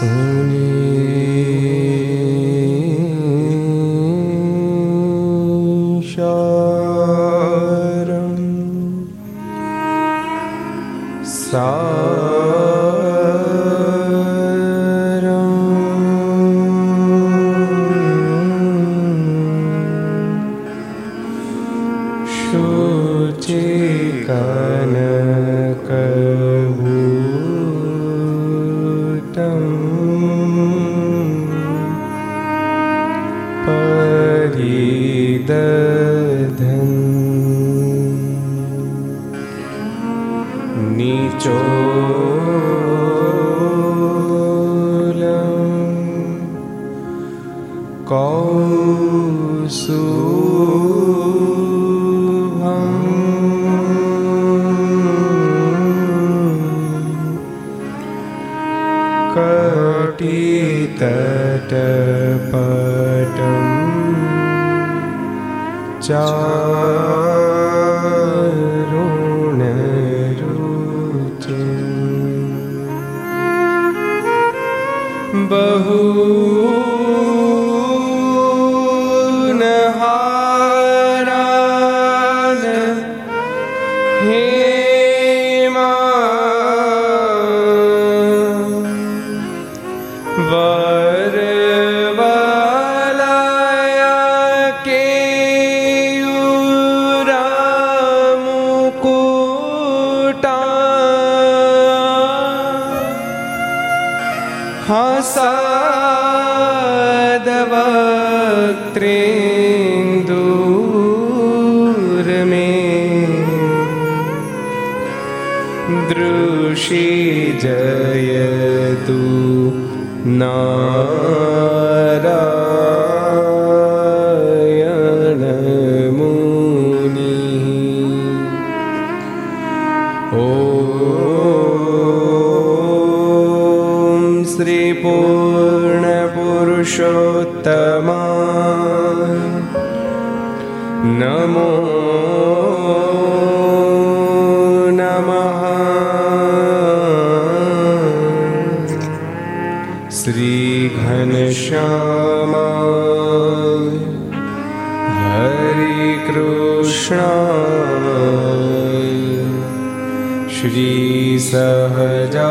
そうに पादवक्त्रेन्दूर में दृषि जयतु ना पुरुषोत्तमा नमो नमः श्रीघनश्यामा हरे कृष्ण श्रीसहजा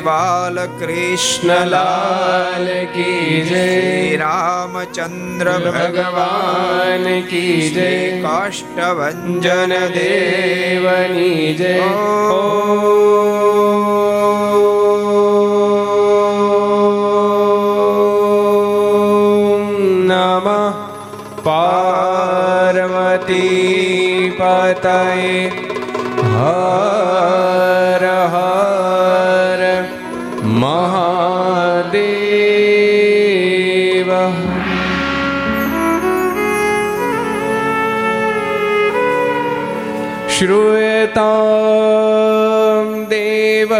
બાલકૃષ્ણ લાલ કી જય. રામચંદ્ર ભગવાન કી જય. કાષ્ટભન દેવની જય. પતય. હર શ્રૂયતામ દેવ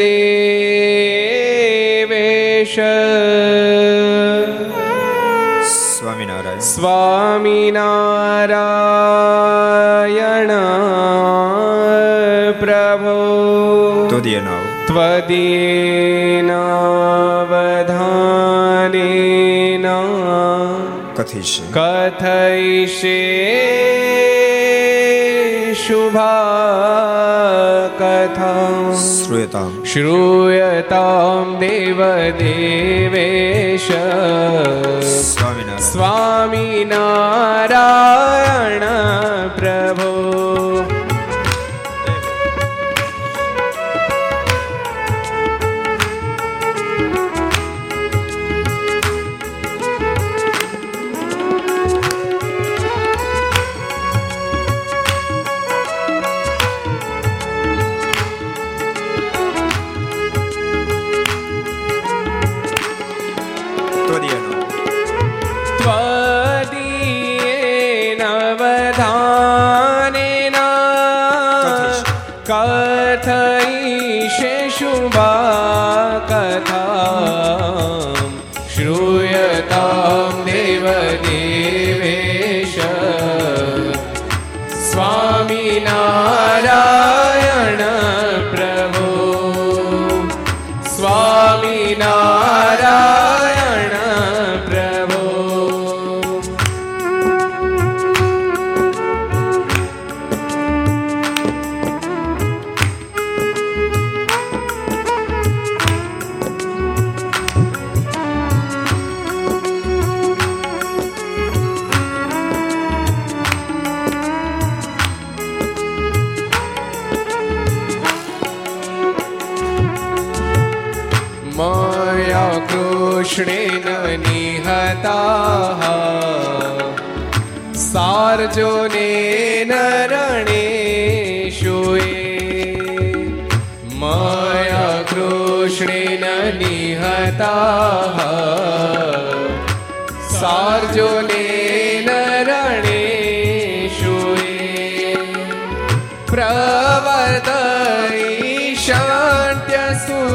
દેવેશ સ્વામિનારાયણ સ્વામિનારાયણ ત્વદીનાવધાનેન કથિષ્ય કથયિષ્ય શુભા શ્રૂયતામ. શ્રૂયતામ દેવદેવેશ સ્વામિનારાયણ. સ્વામિનારાયણ.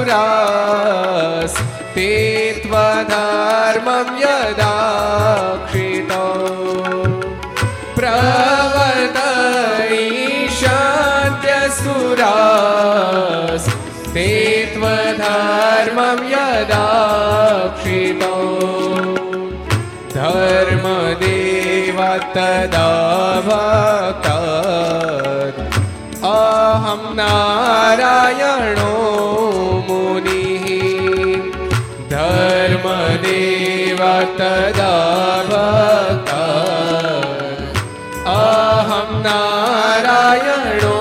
प्रवर्तयिषान्त्यसुरास् ते त्वधर्मं यदा क्षितो प्रवर्तयिषान्त्यसुरास् ते त्वधर्मं यदा क्षितो धर्मदेव तदा भक्तात् अहं नारायणो तदा भक्तात् अहं नारायणो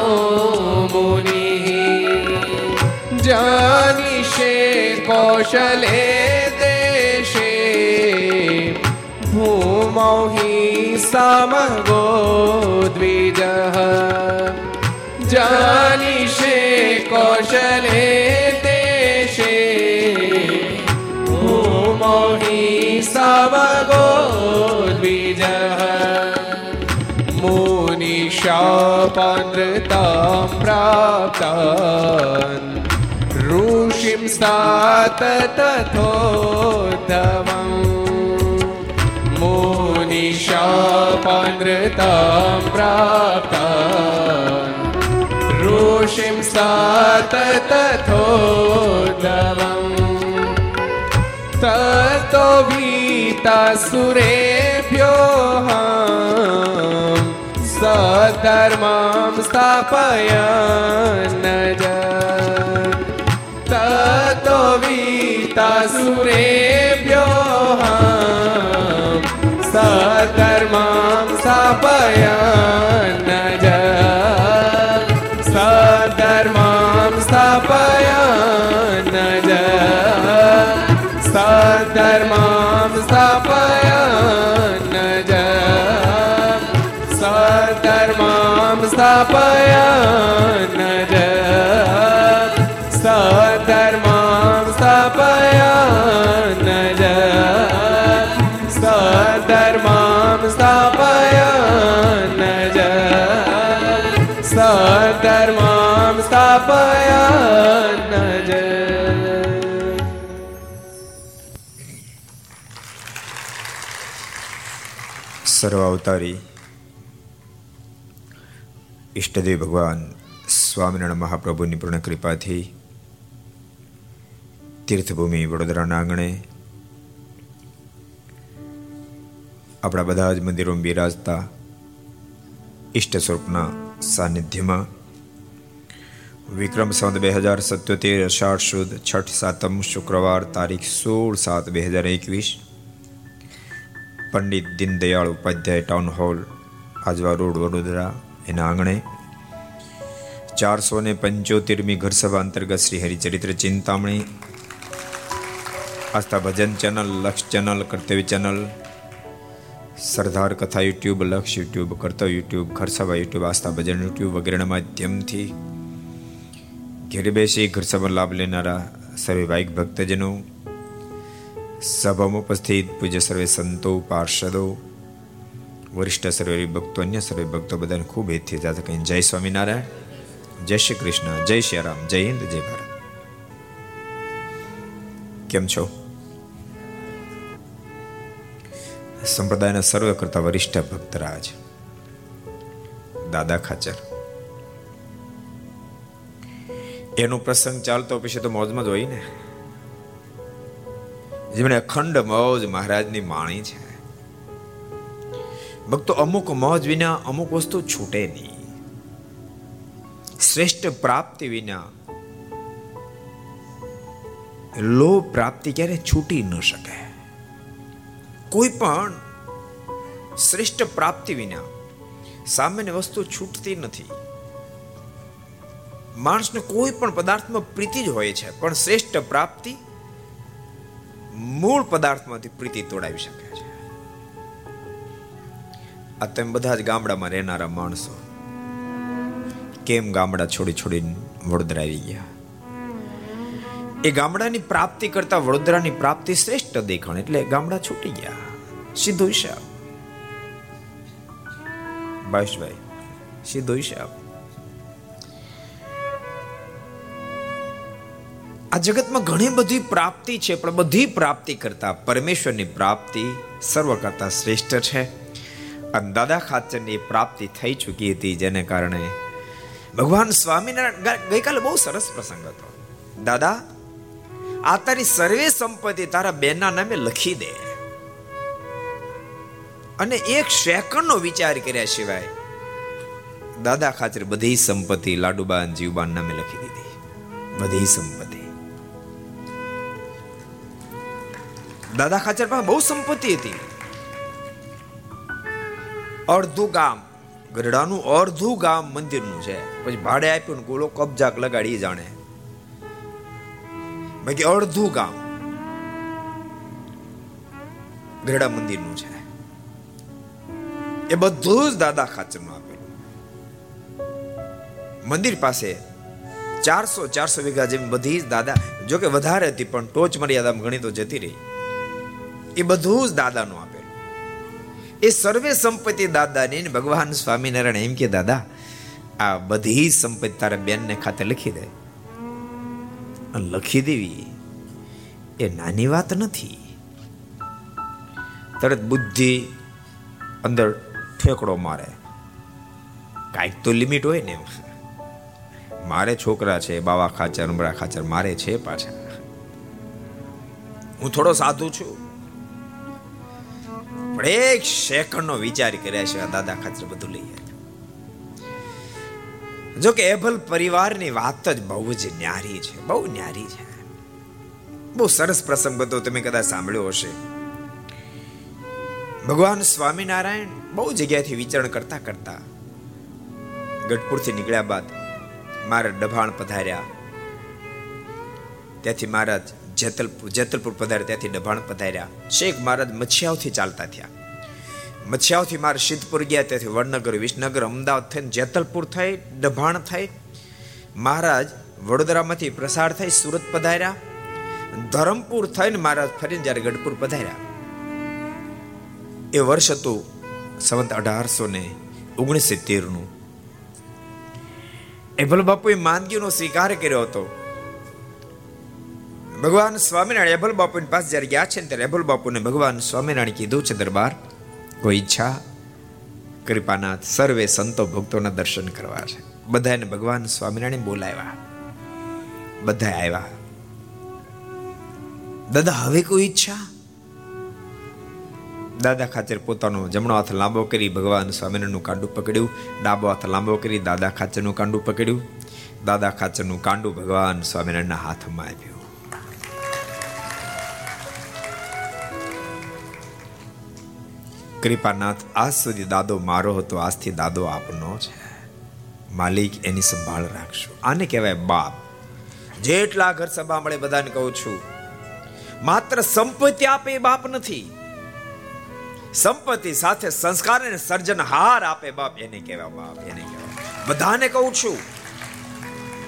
मुनिः जानिषे कौशले देशे भूमौ हि समगो द्विजः जानिषे कौशले मुनिशापनृतां प्राप्तान् ऋषिं सात तथोद्धवम् मुनिशापनृतां प्राप्तान् ऋषिं सात तथोद्धवम् ततो સધર્મમ સ્થાપય નજ તતો વીતા સુરેભ્યો સધર્મમ સ્થાપયા સર્વ અવતારી ઈષ્ટદેવ ભગવાન સ્વામિનારાયણ મહાપ્રભુની પૂર્ણ કૃપાથી તીર્થભૂમિ વડોદરાના આંગણે આપણા બધા જ મંદિરોમાં બિરાજતા ઈષ્ટ સ્વરૂપના સાનિધ્યમાં વિક્રમ સંત બે હજાર સત્યોતેર અષાઢ સુદ છઠ સાતમ શુક્રવાર તારીખ સોળ સાત બે હજાર એકવીસ Pandit Deendayal Upadhyay town hall Ajwa road Vadodara, એના આંગણે ચારસો ને પંચોતેરમી ઘરસભા અંતર્ગત Shri Haricharitra Chintamani, Aastha Bhajan channel, Laksh channel, Kartavya channel, Sardar Katha YouTube, Laksh YouTube, Kartavya YouTube, Gharsabha YouTube, Aastha Bhajan YouTube વગેરેના માધ્યમથી ઘેર બેસી ઘરસભા લાભ લેનારા સર્વે ભક્તજનો સભામાં ઉપસ્થિત પૂજ્ય સર્વે સંતો, પાર્ષદો, વરિષ્ઠ સર્વે ભક્તો અન્ય સર્વે ભક્તો બધાને ખૂબ હેતથી જાતે કહીને જય સ્વામિનારાયણ, જય શ્રી કૃષ્ણ, જય શ્રી રામ, જય હિન્દ, જય ભારત. કેમ છો? સંપ્રદાયના સર્વે કરતા વરિષ્ઠ ભક્તરાજ, દાદા ખાચર. એનો પ્રસંગ ચાલતો પછી તો મોજમાં જ હોય ને. જેમણે અખંડ મોજ મહારાજની માણી છે. ભક્તો અમુક મોજ વિના અમુક વસ્તુ છૂટે નહીં. શ્રેષ્ઠ પ્રાપ્તિ વિના લો પ્રાપ્તિ ક્યારે છૂટી ન શકે. કોઈ પણ શ્રેષ્ઠ પ્રાપ્તિ વિના સામાન્ય વસ્તુ છૂટતી નથી. માણસને કોઈ પણ પદાર્થમાં પ્રીતિ જ હોય છે, પણ શ્રેષ્ઠ પ્રાપ્તિ મૂળ પદાર્થમાંથી પ્રીતિ તોડાવી શકે છે. આ તેમ બધા જ ગામડામાં રહેનારા માણસો. કેમ ગામડા છોડી છોડીને વડોદરા આવી ગયા? એ ગામડાની પ્રાપ્તિ કરતા વડોદરાની પ્રાપ્તિ શ્રેષ્ઠ દેખાણ એટલે ગામડા છૂટી ગયા. સીધો હિસાબ ભાઈ સીધો હિસાબ આ જગતમાં ઘણી બધી પ્રાપ્તિ છે, પણ બધી પ્રાપ્તિ કરતા પરમેશ્વરની પ્રાપ્તિ સર્વ કરતા શ્રેષ્ઠ છે. અને દાદા ખાચરની પ્રાપ્તિ થઈ ચૂકી હતી, જેને કારણે ભગવાન સ્વામિનારાયણ ગઈકાલે બહુ સરસ પ્રસંગ હતો. દાદા, આ તારી સર્વે સંપત્તિ તારા બેનના નામે લખી દે. અને એક સેકન્ડનો વિચાર કર્યા સિવાય દાદા ખાચર બધી સંપત્તિ લાડુબાન જીવબાન નામે લખી દીધી. બધી સંપત્તિ. દાદા ખાચર પાસે બહુ સંપત્તિ હતી. અડધું ગામ ગરડાનું અડધું ગામ મંદિરનું છે. પછી ભાડે આપ્યું ને ગોળો કબજાક લગાડી જાણે. બાકી અડધું ગામ ગરડા મંદિરનું છે. એ બધું જ દાદા ખાચરનું આપેલું. મંદિર પાસે ચારસો ચારસો વીઘા જેમ બધી જ દાદા, જોકે વધારે હતી, પણ ટોચ મર્યાદામાં ગણી તો જતી રહી. એ બધું જ દાદાનું આપેલું. એ સર્વે સંપત્તિ દાદાની ભગવાન સ્વામિનારાયણ એમ કે, દાદા, આ બધી સંપત્તિ તારા બેનને ખાતે લખી દે. લખી દેવી એ નાની વાત નથી. તરત બુદ્ધિ અંદર ઠેકડો મારે. કાંઈક તો લિમિટ હોય ને મારે છોકરા છે, બાવા ખાચર, ઉમરા ખાચર મારે છે પાછા. હું થોડો સાધુ છું. એક સેકન્ડનો વિચાર કર્યા છે દાદા ખાતર બધું લઈ જો કે એભલ પરિવારની વાત જ બહુ જ ન્યારી છે, બહુ ન્યારી છે. બહુ સરસ પ્રસંગ બધો તમે કદાચ સાંભળ્યો હશે. ભગવાન સ્વામિનારાયણ બહુ જગ્યાથી વિચરણ કરતા કરતા ગઢપુરથી નીકળ્યા બાદ મારા ડભાણ પધાર્યા. ત્યાંથી મહારાજ જેતલપુર જેતલપુર પધાર્યા, ત્યાંથી ડભાણ પધાર્યા. શેખ મહારાજ મચ્છિયાઓથી ચાલતા થયા. મચ્છિયાઓથી મારે સિદ્ધપુર ગયા, ત્યાંથી વડનગર, વિસનગર, અમદાવાદ થઈને જેતલપુર થઈ ડભાણ થઈ. મહારાજ વડોદરામાંથી પ્રસાર થઈ, સુરત પધાર્યા. ધરમપુર થઈને મહારાજ ફરીને જ્યારે ગઢપુર પધાર્યા. એ વર્ષ હતું સંવત અઢારસો ને ઓગણીસો તેરનું ભલે બાપુએ માંદગીનો સ્વીકાર કર્યો હતો. ભગવાન સ્વામિનારાયણ એભલ બાપુની પાસે જ્યારે ગયા છે ત્યારે એભલ બાપુને ભગવાન સ્વામિનારાયણ કીધું છે દરબાર, કોઈ ઈચ્છા? કૃપાનાથ, સર્વે સંતો ભક્તોના દર્શન કરવા છે. બધાને ભગવાન સ્વામિનારાયણ બોલાવ્યા. બધા આવ્યા. દાદા, હવે કોઈ ઈચ્છા? દાદા ખાચર પોતાનો જમણો હાથ લાંબો કરી ભગવાન સ્વામિનારાયણનું કાંડું પકડ્યું. ડાબો હાથ લાંબો કરી દાદા ખાચરનું કાંડું પકડ્યું. દાદા ખાચરનું કાંડું ભગવાન સ્વામિનારાયણના હાથમાં આપ્યું. કૃપાનાથ આજ સુધી દાદો મારો હતો, આજથી દાદો આપનો છે. માલિક એની સંભાળ રાખશો આને કહેવાય બાપ. જેટલા ઘર સભા મળે બધાને કહું છું, માત્ર સંપત્તિ આપે એ બાપ નથી. સંપત્તિ સાથે સંસ્કાર અને સર્જનહાર આપે બાપ, એને કહેવાય બાપ, એને કહેવાય. બધાને કહું છું,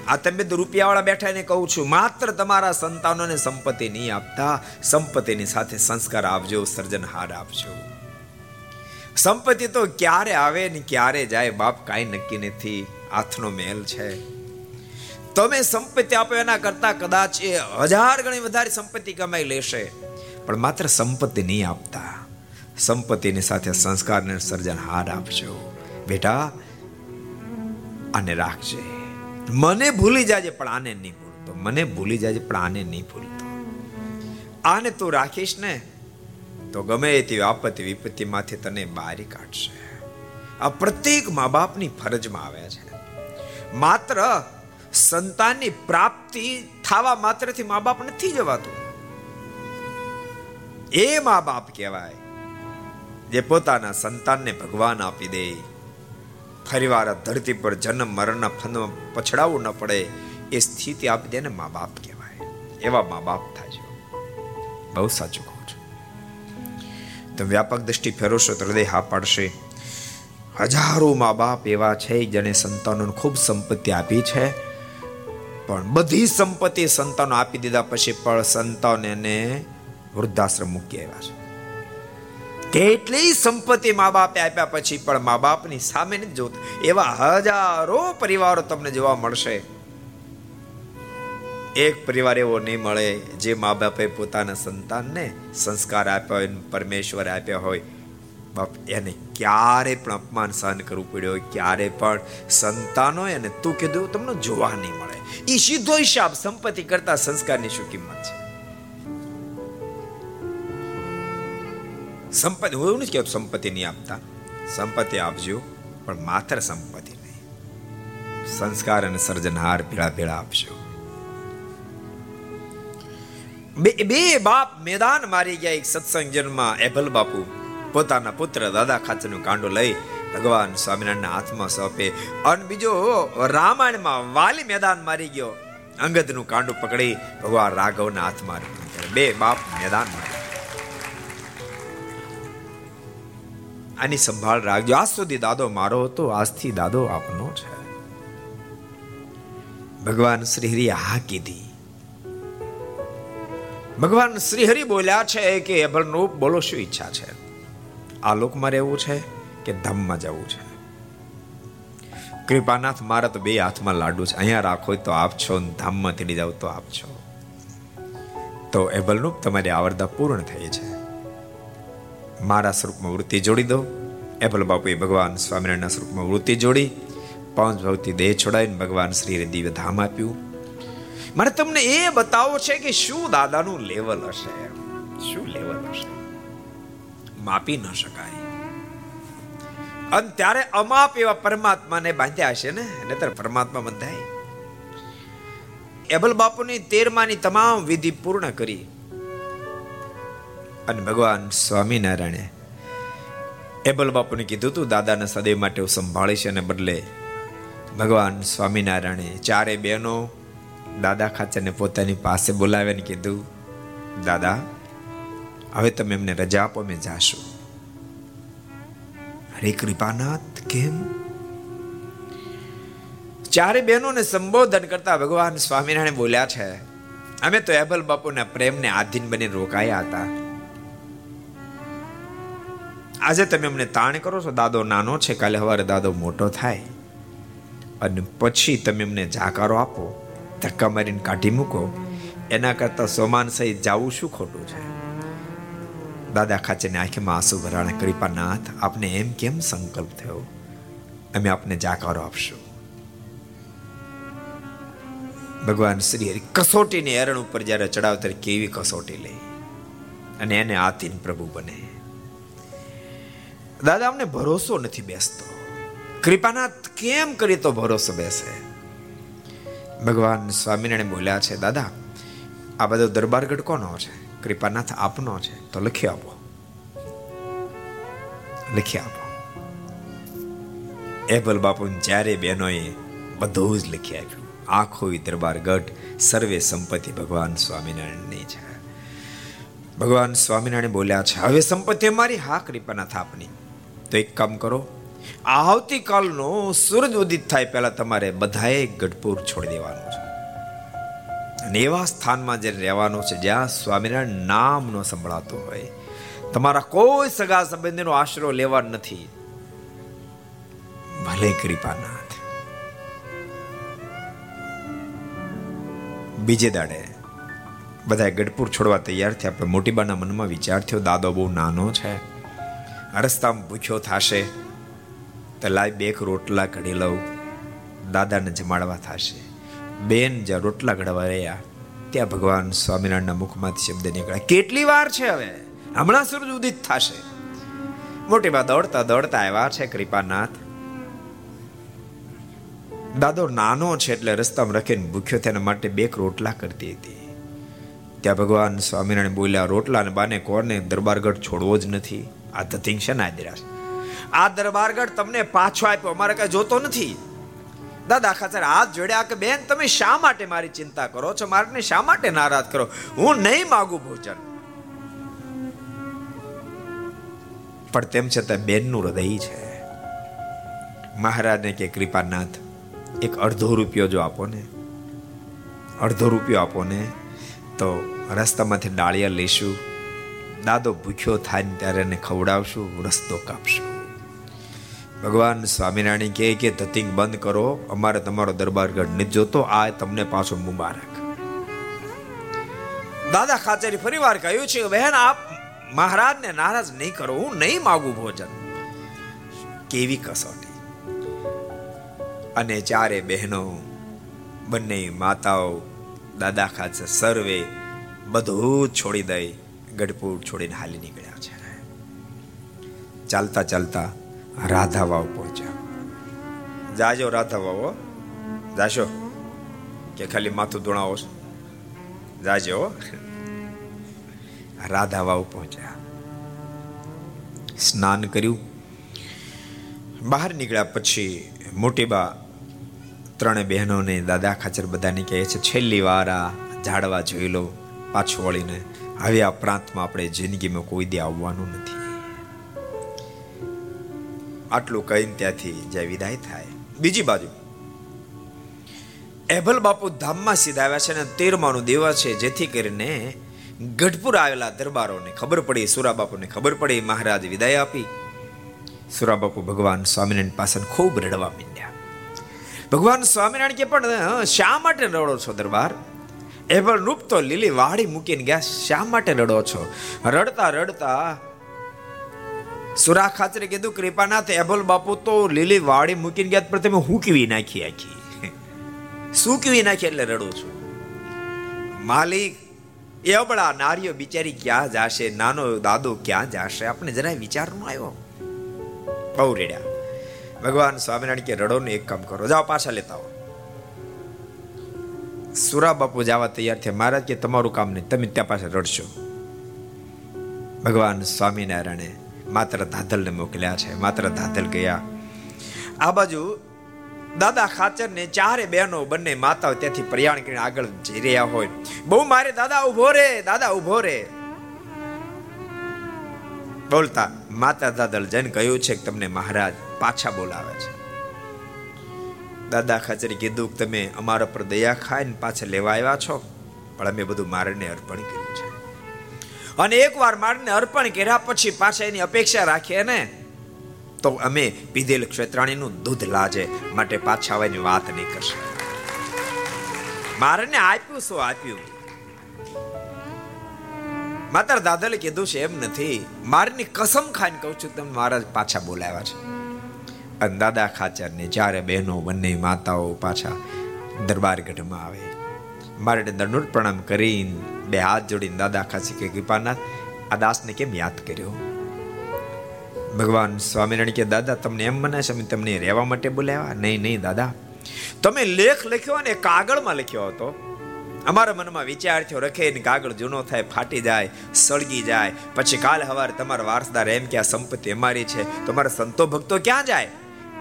આ તમે રૂપિયાવાળા બેઠા એને કહું છું, માત્ર તમારા સંતાનોને સંપત્તિ નહીં આપતા, સંપત્તિની સાથે સંસ્કાર આપજો સર્જનહાર આપજો. સંપત્તિ તો ક્યારે આવે ને ક્યારે જાય, બાપ કાંઈ નક્કી નથી. હાથનો મેલ છે. તમે સંપત્તિ આપો એના કરતા કદાચ એ હજાર ગણી વધારે સંપત્તિ કમાઈ લેશે. પણ માત્ર સંપત્તિ નહીં આપતા. સંપત્તિની સાથે સંસ્કારને સર્જનહાર આપજો. બેટા, આને રાખજે. મને ભૂલી જાજે, પણ આને નહીં ભૂલતો. મને ભૂલી જાજે, પણ આને નહીં ભૂલતો. આને તું રાખીશ ને તો ગમે તેવી આપત્તિ વિપત્તિમાંથી તને બારી કાઢશે. આ પ્રત્યેક મા બાપની ફરજમાં આવે છે. માત્ર સંતાનની પ્રાપ્તિ થવા માત્રથી મા બાપ નથી જવાતું. એ મા બાપ કહેવાય, જે પોતાના સંતાનને ભગવાન આપી દે. ફરીવાર ધરતી પર જન્મ મરણના ફંદમાં પછડાવવું ન પડે. એ સ્થિતિ આપી દે ને મા બાપ કહેવાય. એવા મા બાપ થાય છે. બહુ સાચું તમે વ્યાપક દ્રષ્ટિ ફેરવશો તો હૃદય હા પાડશે. હજારો મા બાપ એવા છે જેને સંતાનોને ખૂબ સંપત્તિ આપી છે. પણ બધી સંપત્તિ સંતાનો આપી દીધા પછી પણ સંતાન એને વૃદ્ધાશ્રમ મૂકી આવ્યા છે. કેટલી સંપત્તિ મા બાપે આપ્યા પછી પણ મા બાપની સામે નથી જોતા. એવા હજારો પરિવારો તમને જોવા મળશે. એક પરિવાર એવો નહીં મળે જે મા બાપે પોતાના સંતાનને સંસ્કાર આપ્યા હોય પરમેશ્વર આપ્યા હોય. બાપ, એને ક્યારે પણ અપમાન સહન કરવું પડ્યું ક્યારે પણ સંતાનો એને તું કીધું તમને જોવા નહીં મળે. એ સીધો હિસાબ સંપત્તિ કરતા સંસ્કારની શું કિંમત છે? સંપત્તિ, હું એવું નથી કહેતો સંપત્તિ નહીં આપતા. સંપત્તિ આપજો, પણ માત્ર સંપત્તિ નહીં. સંસ્કાર અને સર્જનહાર ભેળા ભેળા આપજો. બે બાપ મેદાન મારી ગયા એક સત્સંગ જન્મમાં. એભલ બાપુ, પોતાના પુત્ર દાદા ખાચરનું કાંડો લઈ ભગવાન સ્વામિનારાયણના હાથમાં સોંપે. અને બીજો રામાયણમાં વાલી મેદાન મારી ગયો. અંગદનું કાંડું પકડી ભગવાન રાઘવના હાથમાં બે બાપ મેદાન મારી આની સંભાળ રાખજો. આજ સુધી દાદો મારો હતો, આજથી દાદો આપનો છે. ભગવાન શ્રી હરિ હા કીધી. ભગવાન શ્રી હરિ બોલ્યા છે કે અભરનૂપ બોલો શું ઈચ્છા છે? આ લોકમાં રહેવું છે કે ધામમાં જવું છે? કૃપાનાથ, મારા તો બે હાથમાં લાડુ છે. અહીંયા રાખો તો આપશો ધામમાં તેડી જાવ તો આપશો તો એબલનું તમારી આવરદા પૂર્ણ થઈ છે. મારા સ્વરૂપમાં વૃત્તિ જોડી દો. એપલ બાપુએ ભગવાન સ્વામિનારાયણના સ્વરૂપમાં વૃત્તિ જોડી. પાંચ ભાવથી દેહ છોડાવીને ભગવાન શ્રી દિવ્ય ધામ આપ્યું. મારે તમને એ બતાવો છે કે શું દાદાનું લેવલ હશે શું લેવલ હશે? માપી ન શકાય. અને ત્યારે અમાપ એવા પરમાત્માને બાંધ્યા હશે ને? નહીતર પરમાત્મા બંધાય. એબલ બાપુની તેરમાની તમામ વિધિ પૂર્ણ કરી. અને ભગવાન સ્વામિનારાયણે એબલ બાપુને કીધું તું, દાદાને સદૈવ માટે હું સંભાળીશ. અને બદલે ભગવાન સ્વામિનારાયણે ચારે બહેનો દાદા ખાચરને પોતાની પાસે બોલાવીને કીધું, દાદા, હવે તમે એમને રજા આપો મેં જાશું. હરે કૃપાનાથ, કેમ? ચારે બહેનોને સંબોધન કરતા ભગવાન સ્વામિનારાયણ બોલ્યા છે, અમે તો એબલ બાપુના પ્રેમને આધીન બની રોકાયા હતા. આજે તમે અમને તાણ કરો છો, દાદો નાનો છે, કાલે સવારે દાદો મોટો થાય. અને પછી તમે અમને જાકારો આપો. ધક્કા મારીને કાઢી મૂકો. એના કરતા સોમાન સહિત જાવું શું ખોટું છે? દાદા ખાચેને આંખમાં આંસુ ભરાણે કૃપાનાથ, આપને એમ કેમ સંકલ્પ થયો? અમે આપને જાકારો આપશું. ભગવાન શ્રી હરિ કસોટીની એરણ ઉપર જ્યારે ચડાવ ત્યારે કેવી કસોટી લે અને એને આતીન પ્રભુ બને. દાદા, અમને ભરોસો નથી બેસતો. કૃપાનાથ, કેમ કરી તો ભરોસો બેસે? ભગવાન સ્વામિનારાયણ બોલ્યા છે, દાદા, આ બધો દરબારગઢ કોનો છે? કૃપાનાથ આપનો છે, તો લખી આપો. લખી આપો. એબલ બાપુ, જ્યારે બહેનોએ બધું જ લખી આપ્યું. આખો દરબારગઢ સર્વે સંપત્તિ ભગવાન સ્વામિનારાયણની છે. ભગવાન સ્વામિનારાયણ બોલ્યા છે, હવે સંપત્તિ અમારી, હા, કૃપાનાથ આપની. તો એક કામ કરો આવતીકાલનો સૂરજ ઉદિત થાય પહેલા તમારે બધાએ ગઢપુર છોડી દેવાનું છે. અને એવા સ્થાનમાં જે રહેવાનું છે, જ્યાં સ્વામિનારાયણ નામ નો સંભળાતો હોય, તમારા કોઈ સગા સંબંધીનો આશરો લેવા નથી. ભલે કૃપાનાથ. બીજે દાડે બધા ગઢપુર છોડવા તૈયાર થયા, પણ મોટીબાના મનમાં વિચાર થયો, દાદો બહુ નાનો છે. રસ્તામાં ભૂખ્યો થશે. તો લાય બેક રોટલા ઘડી લઉં. દાદાને જમાડવા થશે. બેન જ્યાં રોટલા ઘડવા રહ્યા, ત્યાં ભગવાન સ્વામિનારાયણના મુખમાંથી શબ્દ નીકળ્યા. કેટલી વાર છે હવે? હમણાં સૂરજ ઉદિત થશે. મોટી બા દોડતા દોડતા આવ્યા છે કૃપાનાથ. દાદો નાનો છે એટલે રસ્તામાં રખીને ભૂખ્યો તેના માટે બેક રોટલા કરતી હતી. ત્યાં ભગવાન સ્વામિનારાયણ બોલ્યા રોટલા ને બાને કોને દરબારગઢ છોડવો જ નથી. આ ધતિંગ છે ના દિરાશ આ દરબારગઢ તમને પાછો આપ્યો. અમારે કઈ જોતો નથી. દાદા ખાચર હાથ જોડ્યા કે બેન, તમે શા માટે મારી ચિંતા કરો છો? મારને શા માટે નારાજ કરો? હું નહીં માગું ભોજન. પણ તેમ છતાં બેનનું હૃદય છે. મહારાજને કે, કૃપાનાથ, એક અડધો રૂપિયો જો આપો ને, અડધો રૂપિયો આપો ને, તો રસ્તામાંથી ડાળિયા લઈશું. દાદો ભૂખ્યો થાય ને ત્યારે એને ખવડાવશું, રસ્તો કાપશું. ભગવાન સ્વામિનારાયણ કહે કે ધતિંગ બંધ કરો, અમારે તમારો દરબારગઢ નથી જોતો, આ તમને પાછો મુબારક. દાદા ખાચરી ફરીવાર કહ્યું છે, બહેન, આપ મહારાજને નારાજ નહીં કરો, હું નહીં માગું ભોજન. કેવી કસોટી. અને ચારે બહેનો, બંને માતાઓ, દાદા ખાચર સર્વે બધું છોડી દઈ ગઢપુર છોડીને હાલી નીકળ્યા છે. ચાલતા ચાલતા રાધા વાવ પહોંચ્યા. જાજો રાધા વાવ જાશો? કે ખાલી માથું ધોણાવો જાજો રાધા વાવ પહોંચ્યા. સ્નાન કર્યું. બહાર નીકળ્યા પછી મોટી બા ત્રણે બહેનોને દાદા ખાચર બધાને કહે છે, છેલ્લી વાર આ ઝાડવા જોઈ લો, પાછું વળીને. હવે આ પ્રાંતમાં આપણે જિંદગીમાં કોઈ દે આવવાનું નથી. આટલું કહીને ત્યાંથી જે વિદાય થાય. બીજી બાજુ. એભલ બાપુ ધામમાં સીધા આવ્યા છે અને તેરમાનું દેવા છે, જેથી કરીને ગઢપુર આવેલા દરબારોને ખબર પડી, સુરા બાપુને ખબર પડી, મહારાજ વિદાય આપી. સુરા બાપુ ભગવાન સ્વામિનારાયણ પાસે ખૂબ રડવા માંડ્યા. ભગવાન સ્વામિનારાયણ કે પણ શા માટે રડો છો દરબાર? એભલ રૂપ તો લીલી વાડી મૂકીને ગયા, શા માટે રડો છો? રડતા રડતા સુરા ખાચરે કીધું, કૃપાનાથ એભલ બાપુ તો લીલી વાડી મૂકીને ગયા પણ તમે હુંકવી નાખી આખી? સૂકવી નાખી એટલે રડું છું? માલિક, એ અબળા નારીઓ બિચારી ક્યાં જાશે? નાનો દાદો ક્યાં જાશે? આપણે જરાય વિચાર ન આવ્યો. બહુ રેડ્યા. ભગવાન સ્વામિનારાયણ કે રડો ને એક કામ કરો. જાઓ, પાછા લેતા આવો. સુરા બાપુ જવા તૈયાર થયા. મહારાજ કે, તમારું કામ નહીં. તમે ત્યાં પાસે રડશો. ભગવાન સ્વામિનારાયણે માત્ર ધાધલને મોકલ્યા છે, માત્ર ધાધલ ગયા. આ બાજુ દાદા ખાચર ને ચારે બહેનો બંને માતાઓ ત્યાંથી પ્રયાણ કરીને આગળ જઈ રહ્યા હોય. બહુ મારે, દાદા ઊભો રે, દાદા ઊભો રે. બોલતા માતા દાદલ જૈન કહ્યું છે કે તમને મહારાજ પાછા બોલાવે છે. દાદા ખાચરે કીધું કે તમે અમારા પર દયા ખાઈને પાછા લેવા આવ્યા છો, પણ અમે બધું મારને અર્પણ કર્યું છે. અને એકવાર મારને અર્પણ કર્યા પછી પાછા એની અપેક્ષા રાખીએ ને, તો અમે પીધેલ ક્ષેત્રાણીનું દૂધ લાજે માટે પાછા આવવાની વાત નહીં કરશે. મારને આપ્યું, શું આપ્યું? માત્ર દાદાલે કીધું છે એમ નથી, મારની કસમ ખાઈને કહું છું, તમે મહારાજ પાછા બોલાવ્યા છે. અને દાદા ખાચર ને ચારે બહેનો બંને માતાઓ પાછા દરબાર ગઢમાં આવે, મારે દંડોત પ્રણામ કરીને બે હાથ જોડીને દાદા ખાસી કે કૃપાનાથ, આ દાસને કેમ યાદ કર્યો? ભગવાન સ્વામિનારાયણ કે, દાદા, તમને એમ મને છે તમને રહેવા માટે બોલાવ્યા. નહીં નહીં, દાદા. તમે લેખ લખ્યો અને કાગળમાં લખ્યો હતો. અમારા મનમાં વિચાર થયો રખે ને કાગળ જૂનો થાય, ફાટી જાય, સળગી જાય. પછી કાલ હવારે તમારા વારસદાર એમ કે, આ સંપત્તિ અમારી છે તમારા સંતો ભક્તો ક્યાં જાય?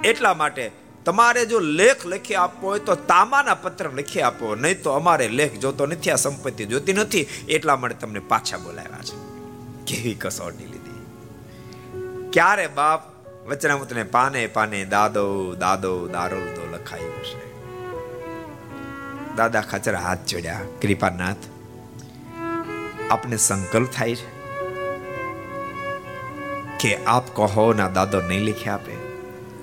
એટલા માટે તમારે જો લેખ લખી આપવો હોય તો તામાના પત્ર લખી આપો નહીં તો અમારે લેખ જોતો નથી, આ સંપત્તિ જોતી નથી, એટલા માટે તમને પાછા બોલાવ્યા છે. કેવી કસોટી લીધી. ક્યારે બાપ વચનામૃતને પાને પાને દાદો દાદો દારોલ તો લખાયું છે. દાદા ખાચર હાથ જોડ્યા, કૃપાનાથ, આપને સંકલ્પ થાય છે કે આપ કહો ના દાદો નહીં લખી આપે.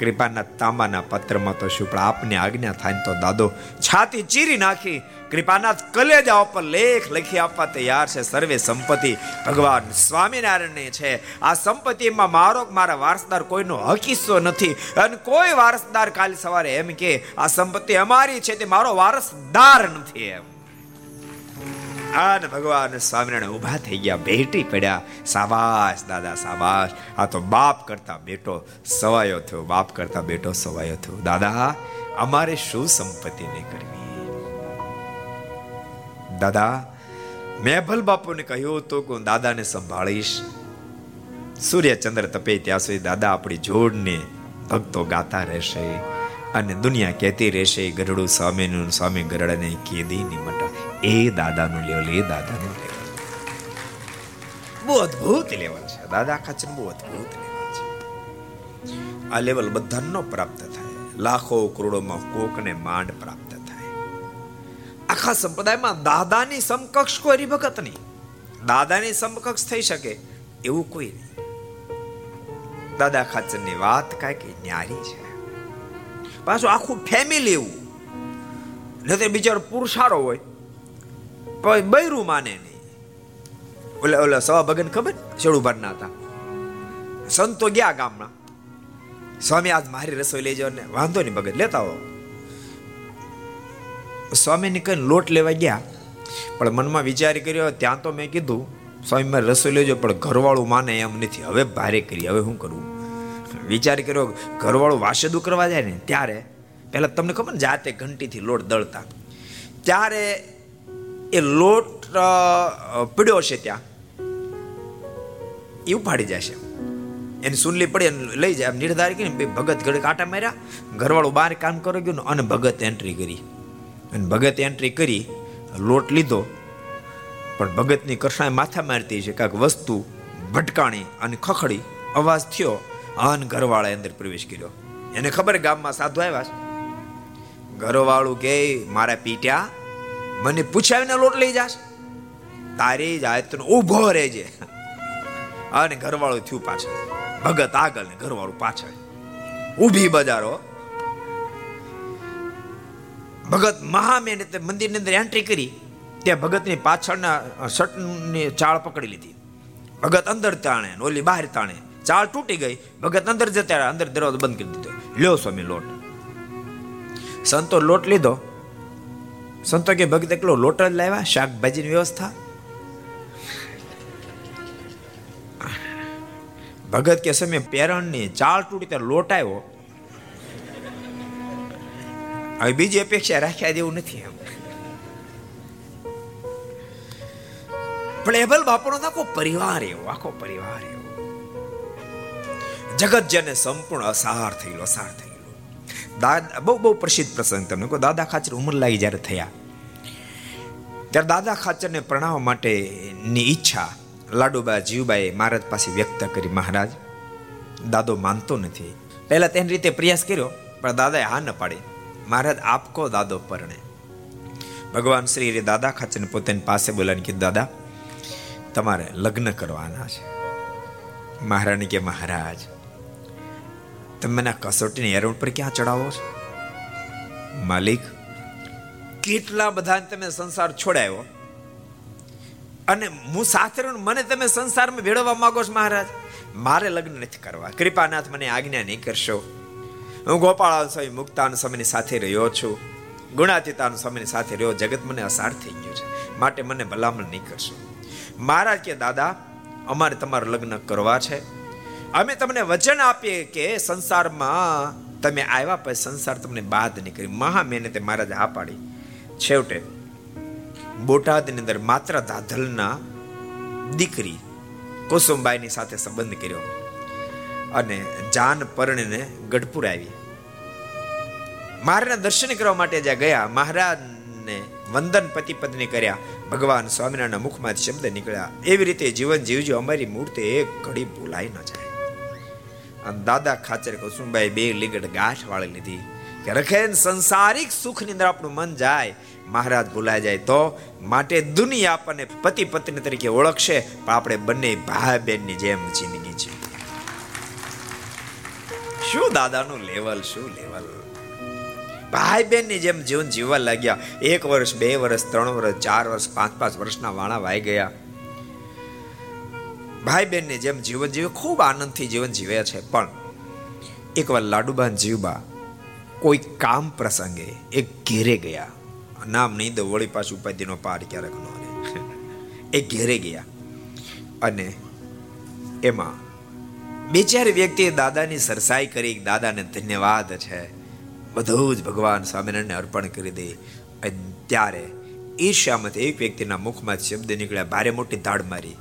કૃપાના તાંબાના પત્રમાં તો શું? પણ આપને આજ્ઞા થાય તો દાદો, છાતી ચીરી નાખી, કૃપાનાથ કલેજા ઉપર લેખ લખી આપવા તૈયાર છે. સર્વે સંપત્તિ ભગવાન સ્વામિનારાયણની છે. આ સંપત્તિમાં મારો મારા વારસદાર કોઈનો હકીસો નથી. અને કોઈ વારસદાર કાલ સવારે એમ કે, આ સંપત્તિ અમારી છે તે મારો વારસદાર નથી એમ. અને ભગવાન, સ્વામિનારાયણ ઊભા થઈ ગયા, ભેટી પડ્યા. સાબાશ, દાદા, સાબાશ. આ તો બાપ કરતા બેટો સવાયો થયો, બાપ કરતા બેટો સવાયો થયો. દાદા, અમારે શું સંપત્તિ નહીં કરવી? દાદા મેભલ બાપુને કહ્યું હતું કે હું દાદાને સંભાળીશ. સૂર્ય ચંદ્ર તપે ત્યાં સુધી દાદા આપણી જોડને ભક્તો ગાતા રહેશે. અને દુનિયા કહેતી રહેશે ગરડું સ્વામીનું સ્વામી ગરડાને કેદી મટા એ દાદાનું લેવલ, એ દાદાનું લેવલ. બહુ અદ્ભુત લેવલ છે. દાદા ખાચર બહુ અદ્ભુત લેવલ આ લેવલ બધાનો પ્રાપ્ત થાય. લાખો કરોડોમાં કોકને માંડ પ્રાપ્ત થાય. આખા સંપ્રદાયમાં દાદાની સમકક્ષ કોઈ હરિભગત નહીં. દાદાની સમકક્ષ થઈ શકે એવું કોઈ નહીં. દાદા ખાચરની વાત કાંઈક ન્યારી છે. પાછું આખું ફેમિલી એવું નહીં બિચારો પુરુષારો હોય. પણ બૈરું માને નહીં. ઓલે, ઓલા સવા ભગન ખબર? શેડું ભરના હતા. સંતો ગયા ગામના સ્વામી, આજ મારી રસોઈ લઈ જાવ ને, વાંધો નહીં ભગત લેતા હો સ્વામીને કઈ લોટ લેવા ગયા, પણ મનમાં વિચાર કર્યો, ત્યાં તો મેં કીધું, સ્વામી, મારે રસોઈ લેજો, પણ ઘરવાળું માને એમ નથી. હવે ભારે કરી, હવે શું કરવું વિચાર કર્યો, ઘરવાળું વાસેદું કરવા જાય ને ત્યારે, પહેલાં તમને ખબર ને, જાતે ઘંટીથી લોટ દળતા. ત્યારે એ લોટ પીડ્યો છે ત્યાં. એ ઉપાડી જશે એની સુનલી પડી લઈ જાય. નિર્ધાર કરીને ભગત ઘડે કાંટા માર્યા. ઘરવાળું બહાર કામ કરી ગયું અને ભગત એન્ટ્રી કરી. અને ભગત એન્ટ્રી કરી, લોટ લીધો. પણ ભગતની કૃષ્ણાએ માથા મારતી છે. કાંઈક વસ્તુ ભટકાણી અને ખખડી. અવાજ થયો. અન ઘરવાળાએ અંદર પ્રવેશ કર્યો. એને ખબર ગામમાં સાધુ આવ્યા ઘરવાળું કે, મારા પીટ્યા? મને પૂછાવીને લોટ લઈ જાશ? તારી જાતનો ઊભો રહેજે. અને ઘરવાળું થયું પાછળ. ભગત આગળ ને ઘરવાળું પાછળ. ઊભી બજારો. ભગત મહામેન મંદિરની અંદર એન્ટ્રી કરી. ત્યાં ભગતની પાછળના શર્ટની ચાળ પકડી લીધી. ભગત અંદર તાણે ઓલી બહાર તાણે. ચાળ તૂટી ગઈ. ભગત અંદર જતા અંદર દરવાજો બંધ કરી દીધો. લ્યો સ્વામી, લોટ. સંતો લોટ લીધો. સંતો કે, ભગત એકલો લોટ જ લાવ્યા? શાકભાજીની વ્યવસ્થા? ભગત કે સમય પેરણની ચાળ તૂટી ત્યારે લોટ આવ્યો. હવે બીજી અપેક્ષા રાખ્યા દેવું નથી એમ. પણ એબલ બાપુનો આખો પરિવાર એવો, આખો પરિવાર એવો. જગત જેને સંપૂર્ણ અસાર થયેલો અસાર થયેલો. દાદા, બહુ બહુ પ્રસિદ્ધ પ્રસંગ તમને કહો, દાદા ખાચર ઉંમર લાગી જ્યારે થયા. ત્યારે દાદા ખાચરને પ્રણાવવા માટેની ઈચ્છા લાડુબા જીવબાએ મહારાજ પાસે વ્યક્ત કરી, મહારાજ. દાદો માનતો નથી. પહેલાં તેની રીતે પ્રયાસ કર્યો, પણ દાદાએ હા ન પાડી. મહારાજ, આપકો દાદો પરણે. ભગવાન શ્રી દાદા ખાચરને પોતાની પાસે બોલાવીને કીધું, દાદા, તમારે લગ્ન કરવાના છે. મહારાણી કે મહારાજ તમે મને કસોટીની એરોડ પર ક્યાં ચડાવો છો? માલિક, કેટલા બધા તમે સંસાર છોડાયો? અને હું સાથે મને તમે સંસારમાં ભેળવવા માંગો છો મહારાજ? મારે લગ્ન નથી કરવા. કૃપાનાથ મને આજ્ઞા નહીં કરશો. હું ગોપાળ સ્વામી મુક્તાન સ્વામીની સાથે રહ્યો છું. ગુણાતીતાન સ્વામીની સાથે રહ્યો. જગત મને અસાર થઈ ગયું છે. માટે મને ભલામણ નહીં કરશો. મહારાજ કે, દાદા, અમારે તમારું લગ્ન કરવા છે. અમે તમને વચન આપીએ કે સંસારમાં તમે આવ્યા પછી સંસાર તમને બાદ નહીં કરી. મહા મહેનતે મહારાજ હા પાડી. છેવટે બોટાદની અંદર માત્ર દાધલના દીકરી કુસુમબાઈની સાથે સંબંધ કર્યો અને જાન પરણીને ગઢપુર આવી. મહારાજના દર્શન કરવા માટે જ્યાં ગયા, મહારાજને વંદન પતિ પત્ની કર્યા. ભગવાન સ્વામિનારાયણના મુખમાંથી શબ્દ નીકળ્યા. એવી રીતે જીવન જીવજો, અમારી મૂર્તિ એક ઘડી ભૂલાઈ ન જાય. અને દાદા ખાચર કુસુમબાઈ બે લીગડ ગાંઠ વાળી લીધી. કે રખેન સંસારિક સુખની અંદર આપણું મન જાય, મહારાજ ભૂલાઈ જાય, તો માટે દુનિયા આપણને પતિ પત્ની તરીકે ઓળખશે, પણ આપણે બંને ભાઈ બહેનની જેમ જિંદગી છે. શું દાદાનું લેવલ શું લેવલ ભાઈ બહેનની જેમ જીવન જીવવા લાગ્યા. એક વર્ષ, બે વર્ષ, ત્રણ વર્ષ, ચાર વર્ષ, પાંચ પાંચ વર્ષના વાણા વાઈ ગયા. ભાઈ બહેનની જેમ જીવન જીવે, ખૂબ આનંદથી જીવન જીવ્યા છે. પણ એકવાર લાડુબા જીવબા કોઈ કામ પ્રસંગે એક ઘેરે ગયા. નામ નહીં દો વળી પાછું ઉપાધિનો પાર ક્યારેક ન રહે. એ ઘેરે ગયા. અને એમાં બે ચાર વ્યક્તિએ દાદાની સરસાઈ કરી દાદાને ધન્યવાદ છે. બધું જ ભગવાન સ્વામિનારાયણને અર્પણ કરી દે. અને ત્યારે ઈર્ષ્યામાંથી એક વ્યક્તિના મુખમાં શબ્દ નીકળ્યા, ભારે મોટી ધાડ મારી.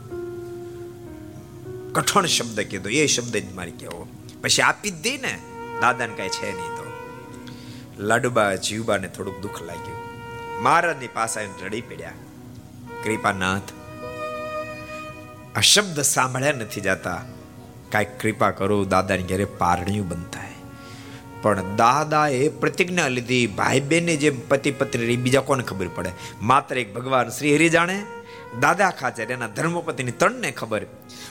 કઠણ શબ્દ કીધો. એ શબ્દ જ મારી કહેવો. પછી આપી જ દઈ ને દાદાને કાંઈ છે નહીં તો લાડુબા જીવબાને થોડુંક દુઃખ લાગ્યું. મહારાજની પાસે રડી પડ્યા. કૃપાનાથ, આ શબ્દ સાંભળ્યા નથી જતા. કાંઈક કૃપા કરો, દાદાની ઘરે પારણિયું બનતા પણ દાદા એ પ્રતિજ્ઞા લીધી. ભાઈ બહેનને જે પતિ પત્ની બીજા કોને ખબર પડે? માત્ર એક ભગવાન શ્રી હરિ જાણે. દાદા ખાચર, એના ધર્મપતિની ત્રણને ખબર.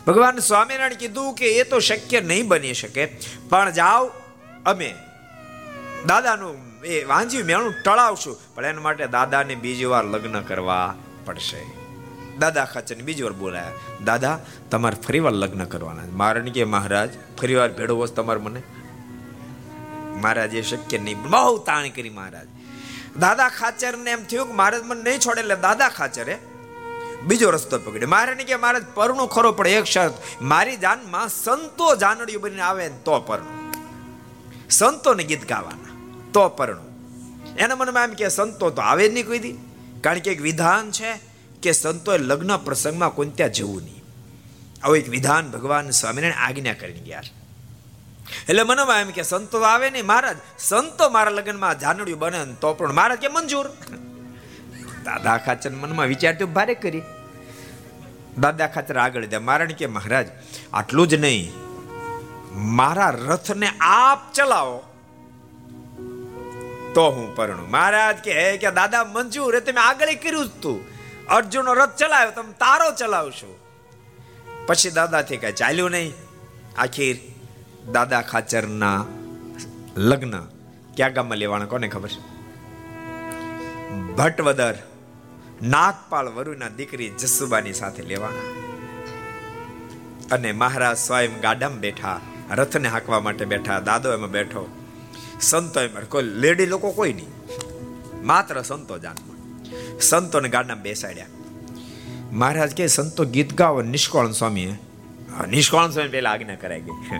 ભગવાન સ્વામિનારાયણ કીધું કે એ તો શક્ય નહીં બની શકે, પણ જાઓ, અમે દાદાનું એ વાંજ્યું, મેણું ટળાવશું, પણ એના માટે દાદાને બીજી વાર લગ્ન કરવા પડશે. દાદા ખાચરને બીજી વાર બોલાયા, દાદા, તમારે ફરી વાર લગ્ન કરવાના મારણ કે, મહારાજ, ફરી વાર ભેળવો તમારે મને. મહારાજ એ શક્ય નહીં, બહુ તાણ કરી મહારાજ. દાદા ખાચર ને એમ થયું કે, મહારાજ, મને નહીં છોડે, એટલે દાદા ખાચરે બીજો રસ્તો પકડ્યો. મહારાજ કે મહારાજ પરણું ખરો પડે એક શરત, મારી જાનમાં સંતો જાનડીઓ બનીને આવે તો પરણું. સંતોને ગીત ગાવાના, તો પરણું. એના મનમાં એમ કે સંતો તો આવે જ નહીં કોઈ કારણ કે એક વિધાન છે કે સંતોએ લગ્ન પ્રસંગમાં કોઈ ત્યાં જવું નહીં. આવું એક વિધાન ભગવાન સ્વામિનારાયણ આજ્ઞા કરીને ગયા એટલે મનમાં એમ કે સંતો આવે નહીં, મહારાજ. સંતો મારા લગ્નમાં જાનડિયું બને તો પણ મહારાજ કે મંજૂર? દાદા ખાચર મનમાં વિચારતું ભારે કરી. દાદા ખાતર આગળ દે મારણ કે, મહારાજ, આટલું જ નહીં. મારા રથને આપ ચલાવો. તો હું પરણું. મહારાજ કે, હે, કે દાદા, મંજૂર. તમે આગળ કર્યું તું. અર્જુનનો રથ ચલાવ્યો તમે તારો ચલાવશો પછી દાદાથી કઈ ચાલ્યું નહીં. આખીર દાદા ખાચરના લગ્ન ક્યાં ગામમાં લેવાના? કોને ખબર? છે ભટ્ટવદર નાગપાળ વરુના દીકરી જસુબાની સાથે લેવાના. અને મહારાજ સ્વયં ગાડામાં બેઠા, રથને હાંકવા માટે બેઠા, દાદો એમાં બેઠો, સંતો એમાં કોઈ લેડી લોકો કોઈ નહીં. માત્ર સંતો જાનમાં સંતોને ગાડામાં બેસાડ્યા. મહારાજ કે સંતો ગીત ગાવો નિષ્કોળ સ્વામી નિષ્કોળ સ્વામી પેલા આજ્ઞા કરાઈ ગઈ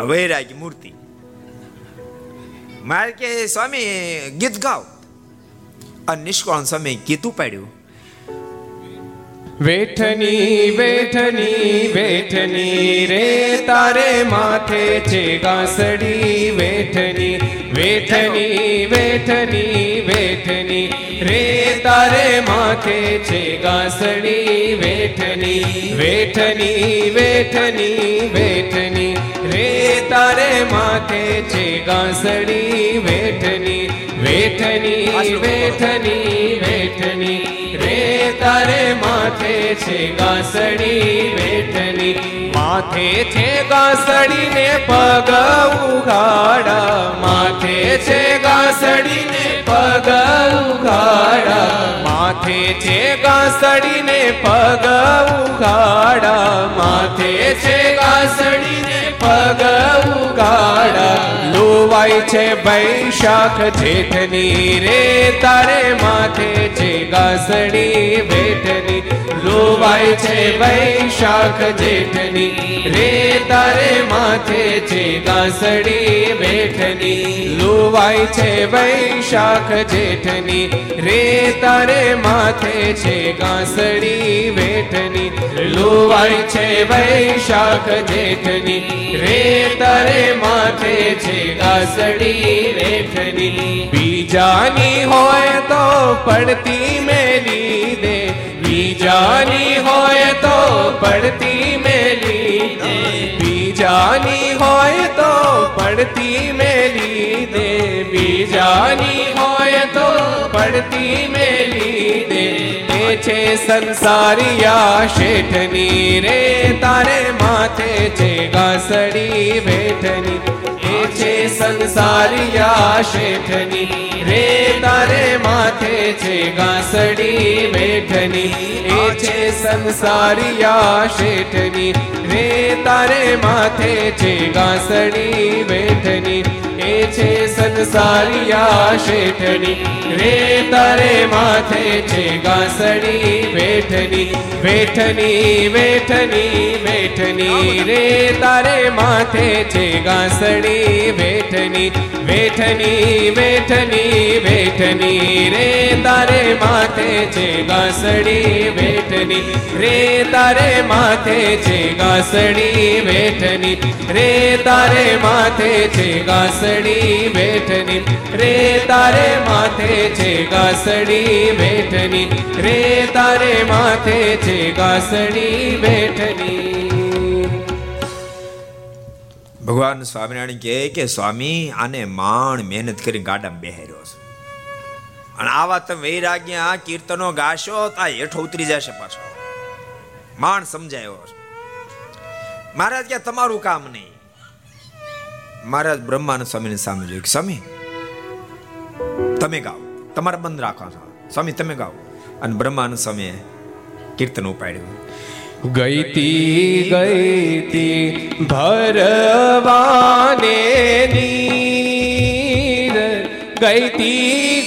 વૈરાગ મૂર્તિ. મારે કે સ્વામી ગીત ગાવ અને નિષ્કોળ સમય ગીત પાડ્યું. વેઠની વેઠની વેઠની રે તારે માથે છે ગાસડી વેઠની વેઠની વેઠની વેઠની રે તારે માથે છે ગાસડી વેઠની વેઠની વેઠની વેઠની. રે તારે માથે છે ગાસડી વેઠની વેઠની વેઠની વેઠની. રે તારે માથે છે ગાસડી બેઠની માથે છે ગાસડી ને પગ ઉઘાડા માથે છે ગાસડી ને પગ ઉઘાડા માથે છે ગાસડી ને પગ ઉઘાડા માથે છે ગાસડી ને લોવાય છે વૈશાખ જેઠની રે, તારે માથે છે ગાસડી બેઠની લોવાય છે વૈશાખ જેઠની રે, તારે માથે છે ગાસડી બેઠની લોવાય છે વૈશાખ જેઠની રે, તારે માથે છે ગાસડી બેઠની લોવાય છે વૈશાખ જેઠની રે, તારે માથે છે ગાસડી વેઠની બીજાની હોય તો પડતી મેલી દે બીજાની હોય તો પડતી મેલી દે બીજાની હોય તો પડતી મેલી દે બીજાની હોય તો પડતી મેલી દે છે સંસારિયા શેઠની રે તારે માથે છે ગાસડી બેઠની છે સંસારિયા શેઠની? રે તારે માથે છે ઘાસડી બેઠની. એ છે સંસારિયા શેઠની? રે તારે માથે છે ઘાસડી બેઠની. છે સંસારિયા શેઠની. રે તારે માથે છે ગાસડી વેઠની વેઠની વેઠની વેઠની. રે તારે માથે છે ગાસડી વેઠની વેઠની વેઠની વેઠની. રે તારે માથે છે ગાસડી વેઠની રે તારે માથે છે ગાસડી વેઠની. રે તારે માથે છે ગાસડી બેઠની રે તારે માથે છે ગાસડી બેઠની રે તારે માથે છે ગાસડી બેઠની ભગવાન સ્વામિનારાયણ કહે કે, સ્વામી, આને માણ મહેનત કરી ગાડામાં બેહાર્યો છે. અને આવા તમે વૈરાગ્ય કીર્તનો ગાશો તો આ હેઠો ઉતરી જશે પાછો. માણ સમજાયો મહારાજ કે તમારું કામ નહીં. મહારાજ બ્રહ્માનંદ સ્વામીની સામે જોયું સ્વામી, તમે ગાઓ. તમારે બંધ રાખવા છો. સ્વામી, તમે ગાઓ. અને બ્રહ્માનંદ સ્વામીએ કીર્તન ઉપાડ્યું. ગઈતી ગઈતી ભરવાને ગઈતી ગઈતી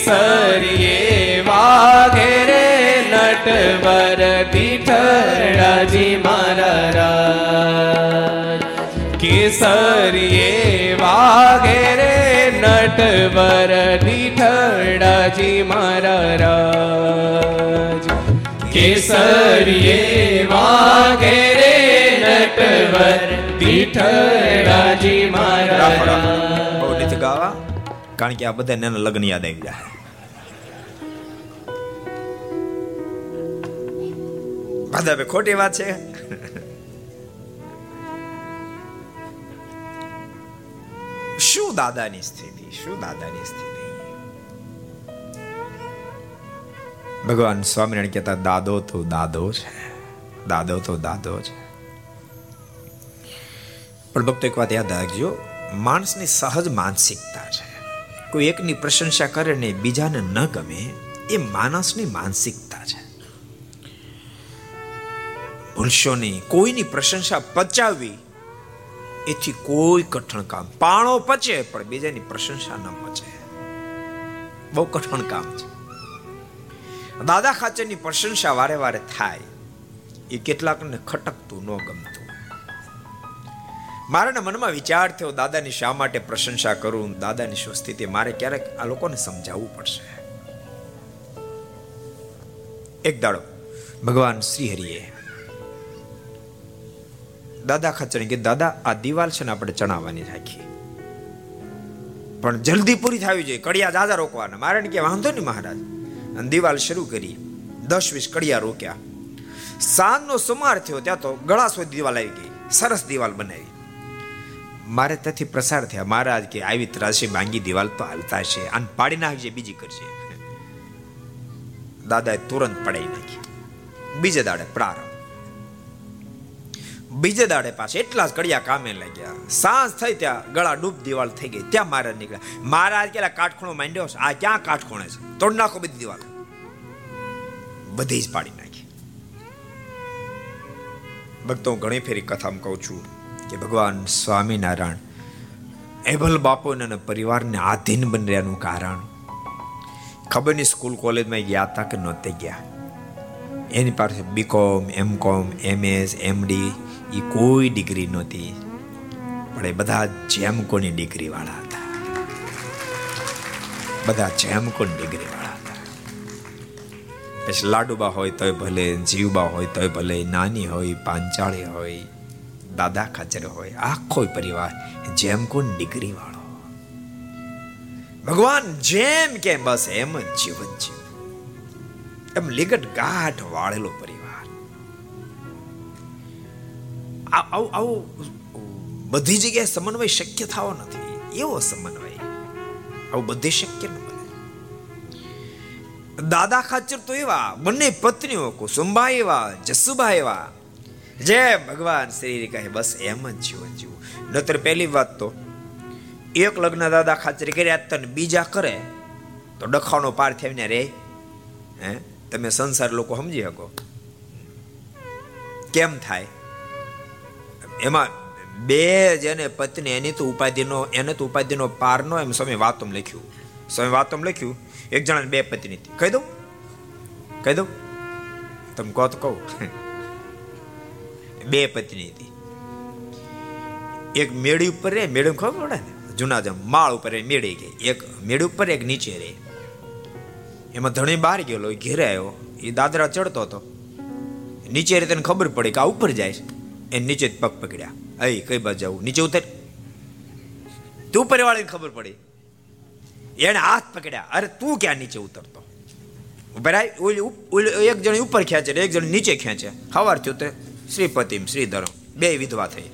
કેસરીએ વાઘેરે નટવર દીઠડાજી મારા. રાજ કેસરીએ વાઘે રે નટવર દીઠડાજી મારા. રાજ કેસરીએ વાઘે રે નટવર વિઠ્ઠલાજી મારા. ગાવા. કારણ કે આ બધા એના લગ્ન યાદ આવી જાય. બધા ખોટી વાત છે. શું દાદાની સ્થિતિ? શું દાદાની સ્થિતિ? ભગવાન સ્વામિનારાયણ કહેતા, દાદો તો દાદો છે. દાદો તો દાદો છે. પણ ભક્તો એક વાત યાદ રાખજો, માણસની સહજ માનસિકતા છે. કોઈ એકની પ્રશંસા કરે ને બીજાને ન ગમે, એ માણસની માનસિકતા છે. ભૂલશો નહીં કોઈની પ્રશંસા પચાવવી, એથી કોઈ કઠણ કામ. પાણો પચે, પણ બીજાની પ્રશંસા ન પચે. બહુ કઠણ કામ છે. દાદા ખાચરની પ્રશંસા વારે વારે થાય. એ કેટલાકને ખટકતું ન ગમતું. મારાના મનમાં વિચાર થયો, દાદાની શા માટે પ્રશંસા કરું? દાદાની શું સ્થિતિ મારે ક્યારેક આ લોકોને સમજાવવું પડશે. એક દાડો, ભગવાન શ્રી હરિએ દાદા ખચરી કે દાદા, આ દિવાલ છે ને આપણે ચણાવવાની રાખી. પણ જલ્દી પૂરી થવી જોઈએ, કડિયા દાદા રોકવાના. મારે કે, વાંધો નહીં મહારાજ. અને દિવાલ શરૂ કરી, દસ વીસ કડિયા રોક્યા. સાંજનો સુમાર થયો, ત્યાં તો ગળા સુધી દિવાલ આવી ગઈ, સરસ દિવાલ બનાવી. મારે ત્યાંથી પ્રસાર થયા. મહારાજ કે આવી ત્રાસી માંગી દિવાલ તો હાલતા છે. આને પાડી નાખજે, બીજી કરશે દાદાએ તુરંત પડાઈ નાખી. બીજે દાડે પ્રારંભ. બીજે દાડે પાસે એટલા જ કડિયા કામે લાગ્યા. સાંજ થઈ ત્યાં ગળા ડૂબ દિવાલ થઈ ગઈ. ત્યાં મહારાજ નીકળ્યા. મહારાજ કેલા કાટખૂણો માંડ્યો છે. આ ક્યાં કાટખૂણે છે? તોડ નાખો બધી દિવાલ. બધી જ પાડી નાખી. ભક્તો ઘણી ફેરી કથામાં કહું છું. કે ભગવાન સ્વામિનારાયણ, એબલ બાપુને પરિવારને આધીન બની રહ્યાનું કારણ. ખબર નહીં સ્કૂલ કોલેજમાં ગયા હતા કે નહોતે ગયા. એની પાસે બીકોમ એમ કોમ એમએસ એમડી એ કોઈ ડિગ્રી નહોતી. પણ એ બધા જેમ કોની ડિગ્રી વાળા હતા. બધા જેમ કોની ડિગ્રી વાળા હતા. પછી લાડુબા હોય તોય ભલે, જીવબા હોય તોય ભલે, નાની હોય, પાંચાળી હોય દાદા ખાચર હોય આખો પરિવાર જેમ કોણ ડિગ્રી વાળો. ભગવાન જેમ કે બસ એમ જીવન જીવ. એમ લીગટ ગાઢ વાળેલો પરિવાર. આવું આવું બધી જગ્યાએ સમન્વય શક્ય થવો નથી, એવો સમન્વય. આવું બધે શક્ય ન બને. દાદા ખાચર તો એવા, બંને પત્નીઓ કુસુંબા એવા જસુબા એવા જય ભગવાન શ્રી કહે, બસ એમ જ જીવન જીવું. નતર પહેલી વાત તો, એક લગ્ન દાદા ખાતરી કર્યા તને, બીજા કરે, તો ડખાનો પાર થઈને રે. હે? તમે સંસાર લોકો સમજી શકો. કેમ થાય? એમાં બે જેને પત્ની, એની તો ઉપાધિનો, એને તો ઉપાધિનો પાર નો એમ સ્વામી વાતમ લખ્યું. સ્વામી વાતમ લખ્યું, એક જણા બે પત્ની હતી. કહી દઉં? કહી દઉં? તમે કહો તો કહું. બે પત્ની હતી. એક મેળી ઉપર રે મેળી ખબર પડે ને? જૂના જમ, માળ ઉપર મેળી ગઈ એક મેળી ઉપર એક નીચે રે એમાં ધણી બહાર ગયેલો ઘેરે આવ્યો. એ દાદરા ચડતો હતો. નીચે રીતે ખબર પડી કે આ ઉપર જાય છે. એ નીચે જ પગ પકડ્યા. અહીં કઈ બાજુ જવું નીચે ઉતર. તું ઉપર વાળીને ખબર પડી. એને હાથ પકડ્યા. અરે, તું ક્યાં નીચે ઉતરતો? ઉપર એક જણ ઉપર ખેંચે એક જણ નીચે ખેંચે. ખબર થયું તે શ્રીપતિમ શ્રીધરમ બે વિધવા થઈ.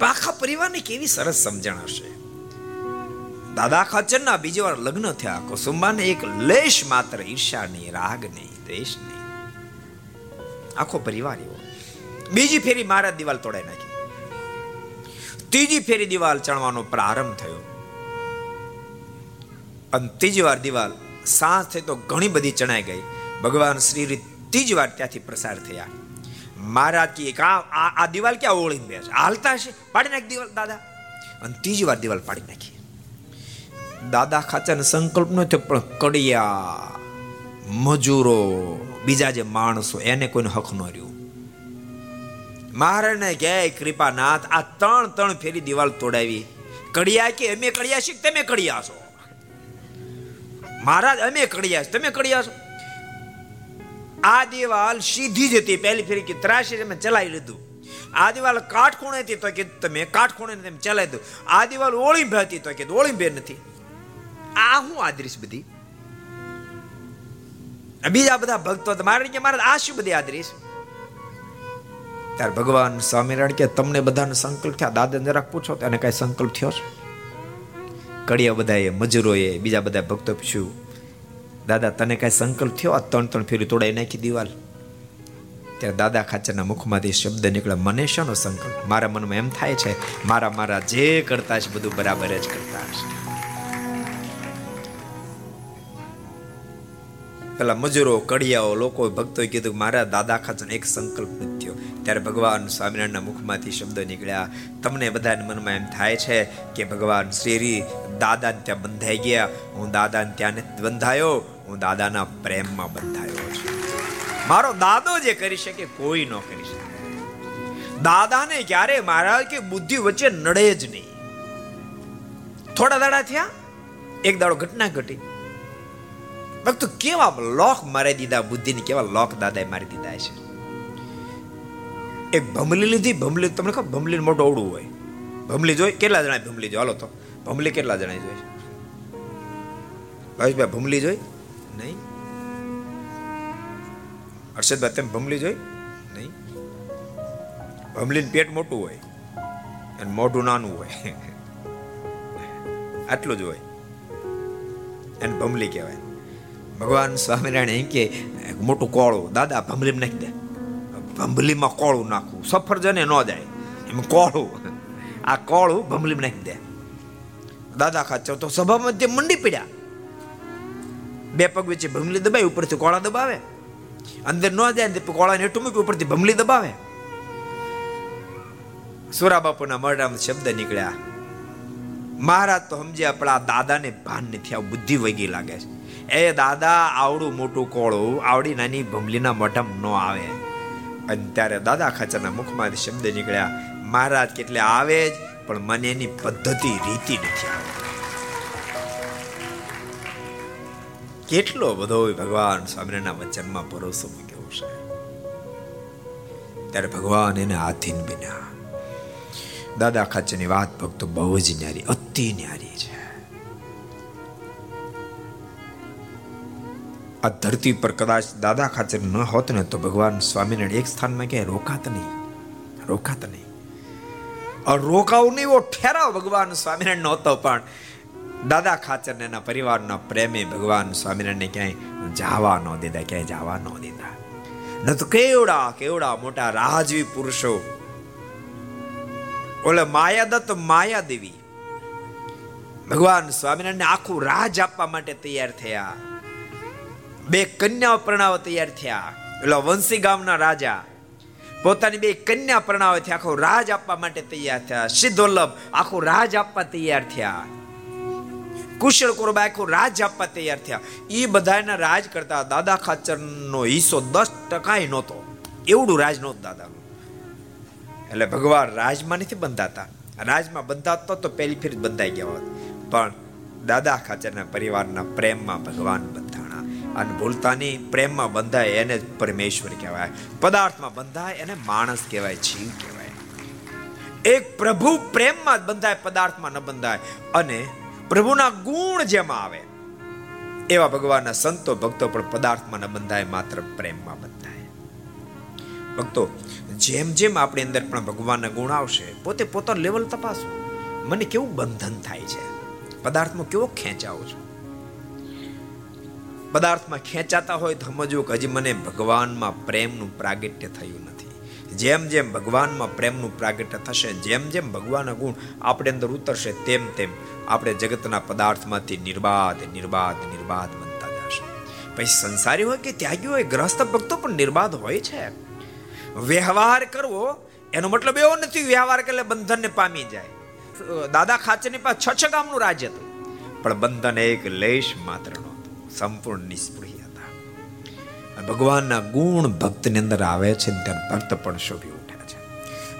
આખા પરિવારની કેવી સરસ સમજણ હશે દાદા ખાચરના બીજી વાર લગ્ન થયા, કુસુંબાને એક લેશ માત્ર ઈર્ષા નહીં રાગ નહીં દ્વેષ નહીં આખો પરિવાર એવો. બીજી ફેરી મારા દિવાલ તોડાઈ નાખી. ત્રીજી ફેરી દિવાલ ચણવાનો પ્રારંભ થયો. અને ત્રીજી વાર દિવાલ સાંજ થઈ તો ઘણી બધી ચણાઈ ગઈ. ભગવાન શ્રી ત્રીજી વાર ત્યાંથી પ્રસાર થયા. મહારાજ કે આ આ દિવાલ ક્યાં ઓળીને બે છે હાલતા છે પાડી નાખી દિવાલ, દાદા. અને ત્રીજી વાર દિવાલ પાડી નાખી. દાદા ખાચાને સંકલ્પ ન થયો, પણ કડિયા, મજૂરો, બીજા જે માણસો, એને કોઈને હક ન રહ્યું. મહારાજને કહે કૃપાનાથ, આ ત્રણ ત્રણ ફેરી દિવાલ તોડાવી. કડિયા કે, અમે કડિયા છીએ તમે કડિયા છો? મહારાજ, અમે કડિયા તમે કડિયા છો? આ દિવાલ સીધી જ હતી. પહેલી ફેરી કે ત્રાસી તમે ચલાવી લીધું. આ દિવાલ કાટખૂણે હતી, તો કે તમે કાટખૂણે તમે ચલાવી દો આ દિવાલ ઓળીંભે હતી, તો કે ઓળીંભે નથી. આ હું આદરીશ બધી? બીજા બધા ભક્તો મારે કે મારે આ શું બધી આદરીશ? ત્યારે ભગવાન સ્વામિનારાયણ કે, તમને બધાનો સંકલ્પ થયા. દાદા જરાક પૂછો એને કઈ સંકલ્પ થયો છે? કડિયા બધાએ, મજૂરોએ, બીજા બધા ભક્તો પૂછ્યું દાદા, તને કઈ સંકલ્પ થયો? આ ત્રણ ત્રણ ફેરી તોડાઈ નાખી દિવાલ. ત્યારે દાદા ખાચરના મુખમાંથી શબ્દ નીકળે, મને શાનો સંકલ્પ? મારા મનમાં એમ થાય છે, મારા મારા જે કરતા છે બધું બરાબર જ કરતા છે પેલા મજૂરો, કડિયાઓ લોકો ભક્તોએ કીધું મારા દાદા ખાચર એક સંકલ્પ ત્યારે ભગવાન સ્વામિનારાયણના મુખમાંથી શબ્દો નીકળ્યા. તમને બધાને મનમાં એમ થાય છે કે ભગવાન શ્રી દાદા ત્યાં બંધાઈ ગયા. હું દાદાને ત્યાં નથી બંધાયો. હું દાદાના પ્રેમમાં બંધાયો છું. મારો દાદો જે કરી શકે કોઈ ન કરી શકે. દાદાને ક્યારે મારા કે બુદ્ધિ વચ્ચે નડે જ નહીં. થોડા દાડા થયા, એક દાડો ઘટના ઘટી. ભક્તો કેવા લોક મારી દીધા, બુદ્ધિની કેવા લોક દાદાએ મારી દીધા છે એક ભમલી લીધી, ભમલી, તમને ખબર ભમલી મોટો અવડું હોય. ભમલી જોઈ, કેટલા જણા ભમલી જોઈ? હાલો તો, ભમલી કેટલા જણા જોઈ? ભાઈ ભમલી જોઈ? નહીં. હર્ષદભાઈ, તમે ભમલી જોઈ? નહીં. ભમલીનું પેટ મોટું હોય, અને મોઢું નાનું હોય. આટલું જ હોય. એને ભમલી કહેવાય. ભગવાન સ્વામિનારાયણ એમ કે, મોટું કોળું. દાદા ભમલી નાખી દે. ભમલીમાં કોળું નાખવું. સફરજને ન જાય. એમ કોળું. આ કોળું ભંભલીમાં નાખી દે. દાદા ખાચર તો સભામાં જે મંડી પડ્યા. બે પગ વચ્ચે ભમલી દબાવી ઉપરથી કોળા દબાવે. અંદર ન જાય ને કોળાને હેઠું મૂકી ઉપરથી ભમલી દબાવે. સુરા બાપુના મરડામાં શબ્દ નીકળ્યા. મહારાજ તો સમજ્યા પણ આ દાદાને ભાન નથી, આવું બુદ્ધિ વગી લાગે છે. એ દાદા, આવડું મોટું કોળું આવડી નાની ભમલીના મોઢામાં ન આવે. અને ત્યારે દાદા ખાચરના મુખમાંથી શબ્દ નીકળ્યા. મહારાજ કેટલે આવે જ, પણ મને એની પદ્ધતિ, રીતિ નથી આવતી. કેટલો બધો ભગવાન સ્વામિનારાયણના વચનમાં ભરોસો મૂક્યો છે ત્યારે ભગવાન એને આધીન બન્યા દાદા ખાચરની વાત ભક્તો બહુ જ ન્યારી, અતિ ન્યારી છે. આ ધરતી પર કદાચ દાદા ખાચર ન હોત ને તો ભગવાન સ્વામિનારાયણ એક સ્થાનમાં ક્યાંય રોકાત નહીં. રોકાત નહીં. રોકાવું નહીં, એવો ઠેરાવ ભગવાન સ્વામિનારાયણ નહોતો પણ દાદા ખાચર ને એના પરિવારના પ્રેમે ભગવાન સ્વામિનારાયણને ક્યાંય જવા ન દીધા, ક્યાંય જવા ન દીધા. ન તો કેવડા કેવડા મોટા રાજવી પુરુષો. ઓલે માયાદત્ત માયા દેવી ભગવાન સ્વામિનારાયણ આખું રાજ આપવા માટે તૈયાર થયા. બે કન્યાઓ પરણાવ તૈયાર થયા. એટલે વંશી ગામના રાજા પોતાની બે કન્યા પરણાવે આખો રાજ આપવા માટે તૈયાર થયા. સિદ્ધોલ્લભ આખો રાજ આપવા તૈયાર થયા. કુશળ કોરબા આખો રાજ આપવા તૈયાર થયા. એ બધાના રાજ કરતા દાદા ખાચરનો હિસ્સો દસ ટકા નહોતો. એવડું રાજ નહોતું દાદાનું. એટલે ભગવાન રાજમાં નથી બંધાતા. રાજમાં બંધાતો તો પહેલી ફેર બંધાઈ ગયા હોત. પણ દાદા ખાચરના પરિવારના પ્રેમમાં ભગવાન બંધાણા અને ભૂલતાની પ્રેમમાં બંધાય એને પરમેશ્વર કહેવાય. પદાર્થમાં બંધાય એને માણસ કહેવાય, જીવ કહેવાય. એક પ્રભુ પ્રેમમાં બંધાય, પદાર્થમાં ન બંધાય. અને પ્રભુના ગુણ જેમાં આવે. એવા ભગવાનના સંતો, ભક્તો પણ પદાર્થમાં ન બંધાય, માત્ર પ્રેમમાં બંધાય. ભક્તો, જેમ જેમ આપણી અંદર પણ ભગવાનના ગુણ આવશે, પોતે પોતાનું લેવલ તપાસો. મને કેવું બંધન થાય છે? પદાર્થમાં કેવો ખેંચાવું છું? પદાર્થમાં ખેંચાતા હોય તો સમજવું કે હજી મને ભગવાનમાં પ્રેમનું પ્રાગટ્ય થયું નથી. જેમ જેમ ભગવાનમાં પ્રેમનું પ્રાગટ્ય થશે, જેમ જેમ ભગવાનના ગુણ આપણે અંદર ઉતરશે, તેમ તેમ આપણે જગતના પદાર્થમાંથી નિર્બાધ નિર્બાધ નિર્બાધ બનતા જશે. પછી સંસારી હોય કે ત્યાગી હોય ગ્રહસ્થ ભક્તો પણ નિર્બાધ હોય છે. વ્યવહાર કરવો, એનો મતલબ એવો નથી વ્યવહાર કરે બંધનને પામી જાય. દાદા ખાચરની પાસે છ છ ગામનું રાજ્ય હતું. પણ બંધન એક લેશ માત્ર નહોતું સંપૂર્ણ નિષ્પૃહી હતા ભગવાનના ગુણ ભક્તની અંદર આવે છે ત્યારે ભક્ત પણ શોભી ઉઠે છે.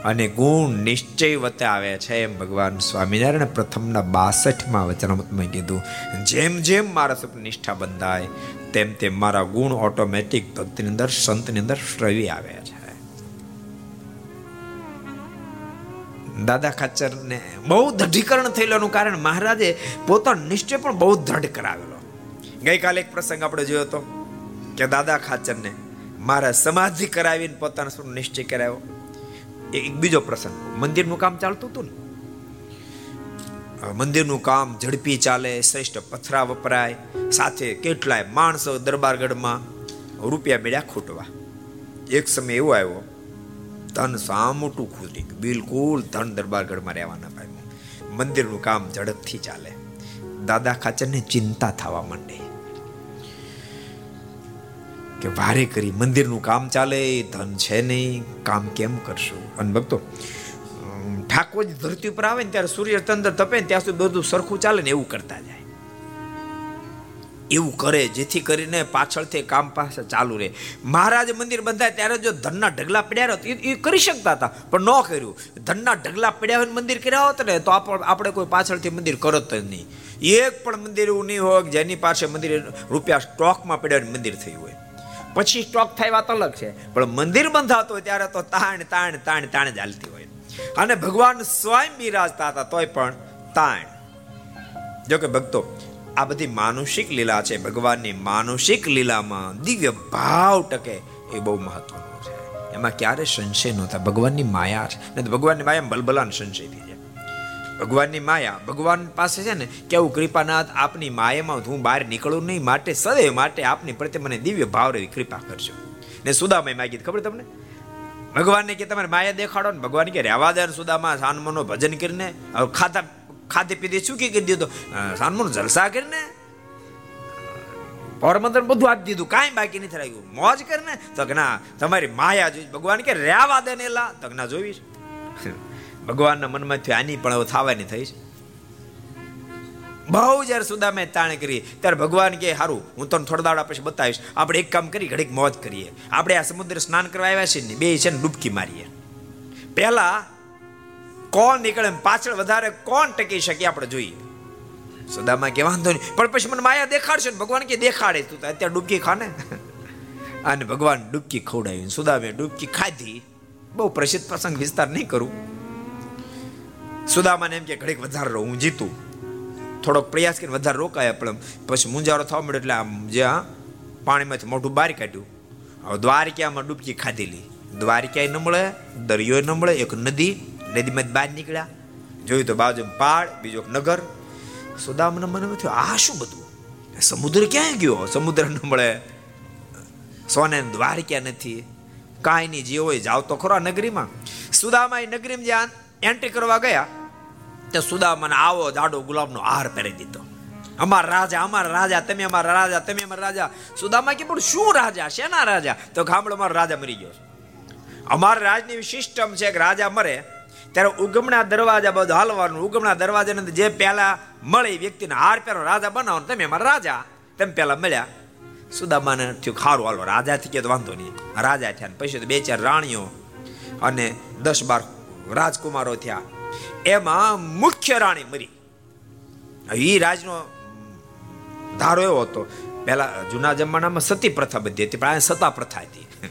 અને ગુણ નિશ્ચય વતે આવે છે એમ ભગવાન સ્વામિનારાયણ પ્રથમના બાસઠમાં વચનામતમાં કીધું, જેમ જેમ મારા સુખ નિષ્ઠા બંધાય, તેમ તેમ મારા ગુણ ઓટોમેટિક ભક્તિની અંદર, સંતની અંદર શ્રવી આવે છે. દાદા ખાચર ને બહુ દઢીકરણ થયેલાનું કારણ મહારાજે પોતાનો નિશ્ચય પણ બહુ દ્રઢ કરાવેલો ગઈકાલે એક પ્રસંગ આપણે જોયો હતો કે દાદા ખાચરને મારા સમાધિ કરાવીને પોતાનો શું નિશ્ચય કરાવ્યો એક બીજો પ્રસંગ. મંદિરનું કામ ચાલતું હતું ને? મંદિરનું કામ ઝડપી ચાલે, શ્રેષ્ઠ પથરા વપરાય, સાથે કેટલાય માણસો દરબારગઢમાં રૂપિયા મેળ્યા ખૂટવા. એક સમય એવો આવ્યો ધન સામોટું ખુલી બિલકુલ ધન દરબારગઢમાં રહેવાના પામ્યું. મંદિરનું કામ ઝડપથી ચાલે. દાદા ખાચરને ચિંતા થવા માંડી. કે ભારે કરી મંદિરનું કામ ચાલે, ધન છે નહીં, કામ કેમ કરશું? અને ભક્તો ઠાકોરજી ધરતી ઉપર આવે ને ત્યારે સૂર્ય ચંદ્ર તપે ને ત્યાં સુધી બધું સરખું ચાલે ને એવું કરતા જાય. એવું કરે જેથી કરીને પાછળથી કામ પાસે ચાલુ રહે. મહારાજ મંદિર બંધાય ત્યારે જો ધનના ઢગલા પડ્યા હોત, એ કરી શકતા હતા, પણ ન કર્યું. ધનના ઢગલા પડ્યા હોય મંદિર કર્યા હોત ને, તો આપણે કોઈ પાછળથી મંદિર કરત જ નહીં. એક પણ મંદિર એવું નહીં હોય જેની પાસે મંદિર રૂપિયા સ્ટોકમાં પડ્યા મંદિર થયું હોય. પછી સ્ટોક થાય વાત અલગ છે. પણ મંદિર બંધાતું હોય ત્યારે તો તાણ તાણ તાણ તાણ જ હાલતી હોય. અને ભગવાન સ્વયં બિરાજતા હતા તોય પણ તાણ. જો કે ભક્તો, આ બધી માનુષિક લીલા છે. ભગવાનની માનુષિક લીલામાં દિવ્ય ભાવ ટકે એ બહુ મહત્વનું છે. એમાં ક્યારે સંશય નહોતા. ભગવાનની માયા છે. ને ભગવાનની માયા બલબલાન સંશય થઈ ભગવાનની માયા. ભગવાન પાસે છે ને કેવું કૃપાનાથ આપની માયામાં હું બહાર નીકળું નહીં, માટે સદૈવ માટે આપની પ્રત્યે મને દિવ્ય ભાવ રહી કૃપા કરજો. ને સુદામાં માગી ખબર તમને? ભગવાનને કે તમારે માયા દેખાડો ને, ભગવાન કે રહેવા દે સુદામાં, સાનમનો ભજન કરીને ખાતા ખાધે પીધી શું કરી દીધું? સાનમનો જલસા કરીને? પોરબંદર બધું આપી દીધું, કાંઈ બાકી નથી રાખ્યું. મોજ કરીને, તો ના, તમારી માયા જોઈ, ભગવાન કે રહેવા દે ને એલા, તો ના જોઈશ ભગવાનના મનમાં થયું આની પણ હવે થવાની થઈ છે. બહુ જ્યારે સુદામે તાણ કરી. ત્યારે ભગવાન કે સારું હું તને થોડા દાડા પછી બતાવીશ. આપણે એક કામ કરી, ઘડીક મોજ કરીએ. આપણે આ સમુદ્ર સ્નાન કરવા આવ્યા છીએ ને, બે છે ને ડૂબકી મારીએ. પહેલા કોણ નીકળે પાછળ વધારે કોણ ટકી શકે આપણે જોઈએ. સુદામા કે વાંધો નહીં. પણ પછી મને માયા દેખાડશે ને. ભગવાન કે દેખાડે તું અત્યારે ડૂબકી ખાને. અને ભગવાન ડૂબકી ખવડાવી સુદામે ડૂબકી ખાધી. બહુ પ્રસિદ્ધ પ્રસંગ વિસ્તાર નહીં કરું. સુદામાને એમ કે, ઘડીક વધારે રહું, હું જીતું. થોડોક પ્રયાસ કરીને વધારે રોકાયા, પણ પછી મુંજારો થવા મળ્યો એટલે આમ જ્યાં પાણીમાંથી મોઢું બહાર કાઢ્યું. હવે દ્વારકામાં ડૂબકી ખાધેલી દ્વારકા ન મળે દરિયો ન મળે, એક નદી નદીમાં બહાર નીકળ્યા. જોયું તો બાજુ પહાડ, બીજો નગર. સુદામને મને થયું, આ શું બધું? સમુદ્ર ક્યાં ગયો? સમુદ્ર ન મળે. સોને દ્વારક્યા નથી. કાંઈ નહીં જે હોય જાવ તો ખરો નગરીમાં. સુદામા નગરીમાં જ્યાં એન્ટ્રી કરવા ગયા તો સુદામાને આવો જાડો ગુલાબનો હાર પહેરી દીધો. અમારા રાજા અમારા રાજા, તમે અમારા રાજા, તમે અમારા રાજા. સુદામા કે, પણ શું રાજા? શેના રાજા? તો ગામડો મારો રાજા મરી ગયો અમારા રાજની સિસ્ટમ છે કે રાજા મરે, ત્યારે ઉગમણા દરવાજા બધું હાલવાનું. ઉગમણા દરવાજાને જે પહેલા મળે વ્યક્તિને હાર પહેરો, રાજા બનાવો તમે અમારા રાજા. તમે પહેલા મળ્યા. સુદામાને થયું ખારું હાલો રાજા થઈ ગયો વાંધો નહીં. રાજા થયા પછી બે ચાર રાણીઓ અને દસ બાર રાજકુમારો થયા. એમાં મુખ્ય રાણી મરી. એ રાજનો ધારો એવો હતો. પેલા જૂના જમાનામાં સતી પ્રથા બધી હતી, પણ સતા પ્રથા હતી.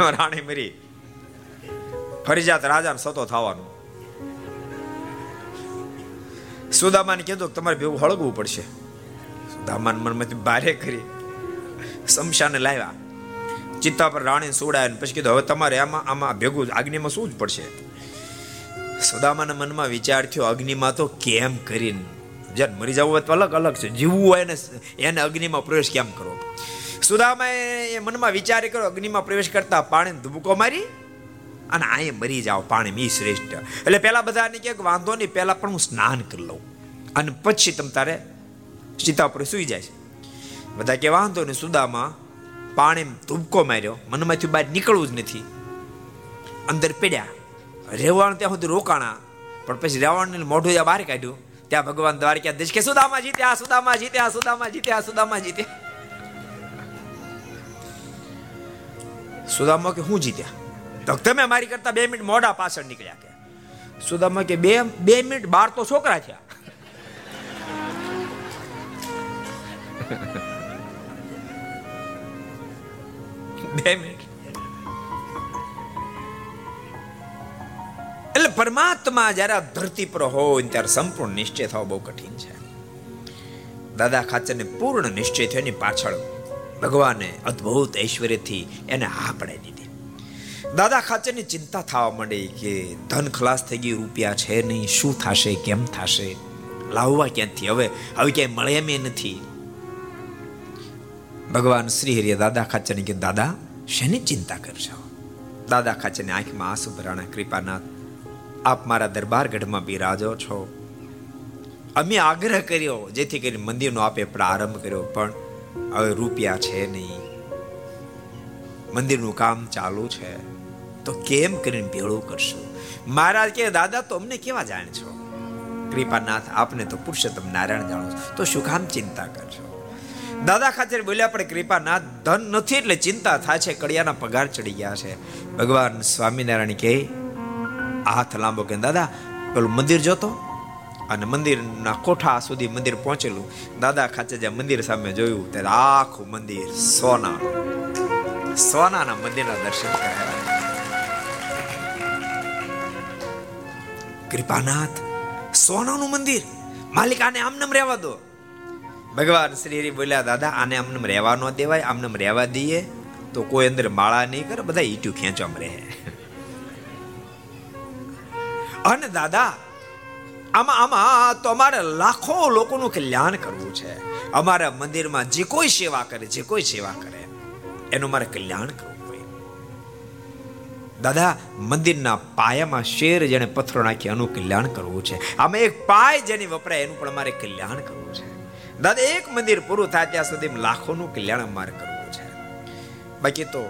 રાણી મરી. ફરજિયાત રાજાને સતો થવાનું. સુદામાને કીધું કે તમારે ભેગું હળગવું પડશે. સુદામાન મનમાંથી બારે કરી. શમશાને લાવ્યા. ચિત્તા પર રાણી સોડાય પછી કીધું, હવે તમારે આમાં આમાં ભેગું અગ્નિમાં શું જ પડશે? સુદામાના મનમાં વિચાર થયો, અગ્નિમાં તો કેમ કરીને? જ્યારે મરી જવું હોય તો અલગ અલગ છે. જીવવું હોય ને એને અગ્નિમાં પ્રવેશ કેમ કરો સુદામાએ એ મનમાં વિચાર કર્યો, અગ્નિમાં પ્રવેશ કરતા પાણી ધુબકો મારી અને અહીંયા મરી જાઓ. પાણી મી શ્રેષ્ઠ. એટલે પેલા બધાને કે, વાંધો નહીં પહેલાં પણ હું સ્નાન કરી લઉં. અને પછી તમ તારે સીતા પર સુઈ જાય છે. બધા કે વાંધો નહીં, સુદામાં પાણી ધૂબકો માર્યો. મનમાંથી બહાર નીકળવું જ નથી. અંદર પડ્યા. રેવાણ ત્યાં સુધી રોકાણા. પણ પછી રેવાણ મોઢું ત્યાં બહાર કાઢ્યું. ત્યાં ભગવાન દ્વારકા દેશ કે, સુદામા જીત્યા સુદામા જીત્યા સુદામા જીત્યા સુદામા જીત્યા. સુદામા કે, હું જીત્યા? તો તમે મારી કરતા બે મિનિટ મોડા પાછળ નીકળ્યા કે. સુદામા કે, બે બે મિનિટ બાર તો છોકરા થયા. બે મિનિટ. એટલે પરમાત્મા જ્યારે ધરતી પર હોય ત્યારે સંપૂર્ણ નિશ્ચય થવો બહુ કઠિન છે. દાદા ખાચરને પૂર્ણ નિશ્ચય થયો, એની પાછળ ભગવાને અદ્ભુત ઐશ્વર્યથી એને હા પડાવી દીધી. દાદા ખાચરની ચિંતા થવા માંડી કે ધન ખલાસ થઈ ગયું, રૂપિયા છે નહીં, શું થશે, કેમ થશે? લાવવા ક્યાંથી? હવે હવે ક્યાંય મળે એમ નથી. ભગવાન શ્રી હરિએ દાદા ખાચરને કીધું દાદા, શેની ચિંતા કરશો? દાદા ખાચરની આંખમાં આંસુ ભરાણા, કૃપાનાથ, આપ મારા દરબાર ગઢમાં બિરાજો છો. અમે આગ્રહ કર્યો, જેથી કરીને મંદિરનો આપે પ્રારંભ કર્યો, પણ હવે રૂપિયા છે નહીં. મંદિરનું કામ ચાલુ છે. તો કેમ કરીને ભેળું કરશું? મહારાજ કે, દાદા તો અમને કેવા જાણે છો? કૃપાનાથ, આપને તો પુરુષોત્તમ નારાયણ જાણો છો. તો શું કામ ચિંતા કરશો? દાદા ખાતર બોલ્યા, પણ કૃપાનાથ ધન નથી એટલે ચિંતા થાય છે. કડિયાના પગાર ચડી ગયા છે. ભગવાન સ્વામિનારાયણ કહે, હાથ લાંબો કે દાદા, પેલું મંદિર જોતો? અને મંદિરના કોઠા સુધી મંદિર પહોંચેલું. દાદા ખાતે જ્યાં મંદિર સામે જોયું, ત્યારે આખું મંદિર સોના, સોનાના મંદિરના દર્શન કરાયા. કૃપાનાથ, સોનાનું મંદિર. માલિક આને આમનમ રહેવા દો. ભગવાન શ્રી હરિ બોલ્યા, દાદા, આને અમને રહેવા ન દેવાય, અમને રહેવા દઈએ. તો કોઈ અંદર માળા નહીં કરે, બધા ઈટું ખેંચવામાં રહે. અને દાદા, આમાં આમાં તો અમારે લાખો લોકોનું કલ્યાણ કરવું છે. અમારા મંદિરમાં જે કોઈ સેવા કરે, જે કોઈ સેવા કરે, એનું મારે કલ્યાણ કરવું હોય દાદા, મંદિરના પાયામાં શેર જેને પથ્થરો નાખી, એનું કલ્યાણ કરવું છે. આમાં એક પાય જેની વપરાય, એનું પણ અમારે કલ્યાણ કરવું છે. દાદા, એક મંદિર પૂરું થાય ત્યાં સુધી લાખોનું કલ્યાણ અમારે કરવું છે. બાકી તો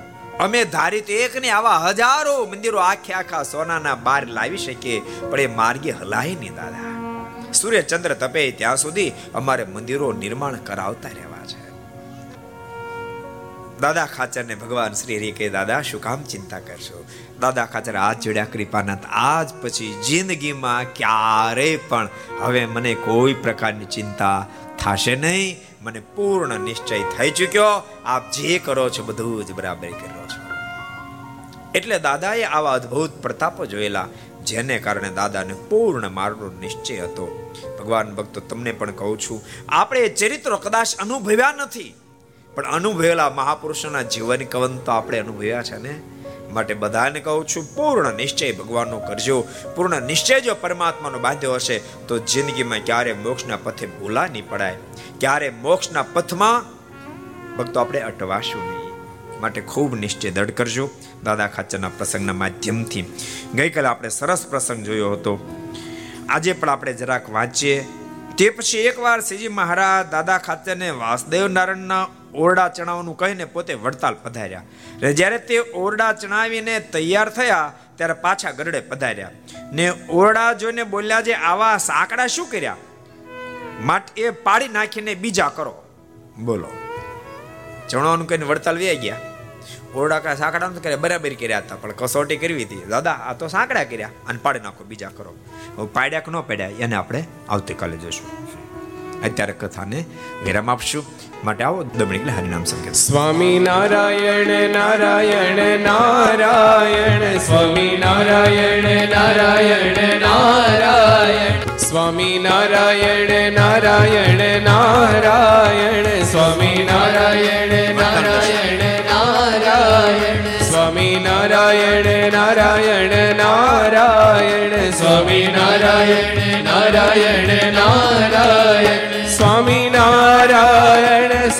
અમે ધારી તો એક ને આવા હજારો મંદિરો આખે આખા સોનાના બાર લાવી શકીએ, પણ એ માર્ગે હલાય નહીં દાદા. સૂર્ય ચંદ્ર તપે ત્યાં સુધી અમારે મંદિરો નિર્માણ કરાવતા રહેવા છે. દાદા ખાચર ને ભગવાન શ્રી હરિ કે દાદા, શું કામ ચિંતા કરશો? દાદા ખાચર હાથ જોડ્યા કૃપાનાથ, આજ પછી જિંદગીમાં ક્યારે પણ હવે મને કોઈ પ્રકારની ચિંતા થશે નહીં. મને પૂર્ણ નિશ્ચય થઈ ચૂક્યો. આપ જે કરો છો બધું જ બરાબર કરો છો. એટલે દાદાએ આવા અદ્ભુત પ્રતાપો જોયેલા, જેને કારણે દાદાને પૂર્ણ માર્ગનો નિશ્ચય હતો. ભગવાન ભક્તો, તમને પણ કહું છું, આપણે ચરિત્રો કદાચ અનુભવ્યા નથી. પણ અનુભવેલા મહાપુરુષોના જીવન કવન તો આપણે અનુભવ્યા છે ને? માટે બધાને કહું છું, પૂર્ણ નિશ્ચય ભગવાનનો કરજો. પૂર્ણ નિશ્ચય જો પરમાત્માનો બાંધ્યો હશે, તો જિંદગીમાં ક્યારે મોક્ષના પથે ભૂલા નહીં પડાય. ક્યારે મોક્ષના પથમાં ભક્તો આપણે અટવાશું નહીં. માટે ખૂબ નિશ્ચય દઢ કરજો. દાદા ખાચરના પ્રસંગના માધ્યમથી. ગઈકાલે આપણે સરસ પ્રસંગ જોયો હતો. આજે પણ આપણે જરાક વાંચીએ. તે પછી એકવાર શ્રીજી મહારાજ દાદા ખાચરને વાસુદેવ નારાયણના ઓરડા ચણાવવાનું કહીને પોતે વડતાલ પધાર્યા. જ્યારે તે ઓરડા ચણાવીને તૈયાર થયા, ત્યારે પાછા ગરડે પધાર્યા. ને ઓરડા જોઈને બોલ્યા જે આવા સાંકડા શું કર્યા? માટે એ પાડી નાખીને બીજા કરો. બોલો. ચણાવવાનું કહીને વડતાલ વ્યા ગયા. ઓરડા કા સાંકડા કરે બરાબર કર્યા હતા, પણ કસોટી કરવી હતી. દાદા, આ તો સાંકડા કર્યા. અને પાડી નાખો, બીજા કરો. પાડ્યા કે ન પાડ્યા, એને આપણે આવતીકાલે જોઈશું અત્યારે કથાને વિરામ આપશું. માટે આવો દમણી હરિનામ સંકેત. સ્વામી નારાયણ નારાયણ નારાયણ. સ્વામી નારાયણ નારાયણ નારાયણ. સ્વામી નારાયણ નારાયણ નારાયણ. સ્વામી નારાયણ નારાયણ નારાયણ. સ્વામી નારાયણ નારાયણ નારાયણ. સ્વામી નારાયણ નારાયણ નારાયણ.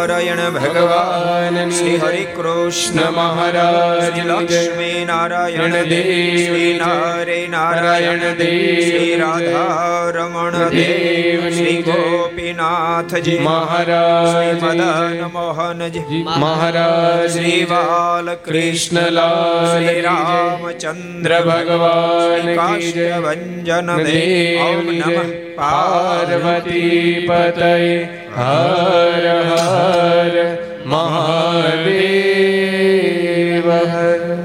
નારાયણ ભગવાન શ્રી હરિ કૃષ્ણ મહારાજ લક્ષ્મી નારાયણ દેવ શ્રી નારે નારાયણ દેવ શ્રી રાધા રમણ દેવ શ્રી ગોપીનાથજી મહારાજ શ્રી મદન મોહનજી મહારાજ શ્રી બાલ કૃષ્ણલાલ શ્રી. રામચંદ્ર ભગવાન કી દેવ નમઃ પાર્વતી પતય હર હર મહાદેવ હર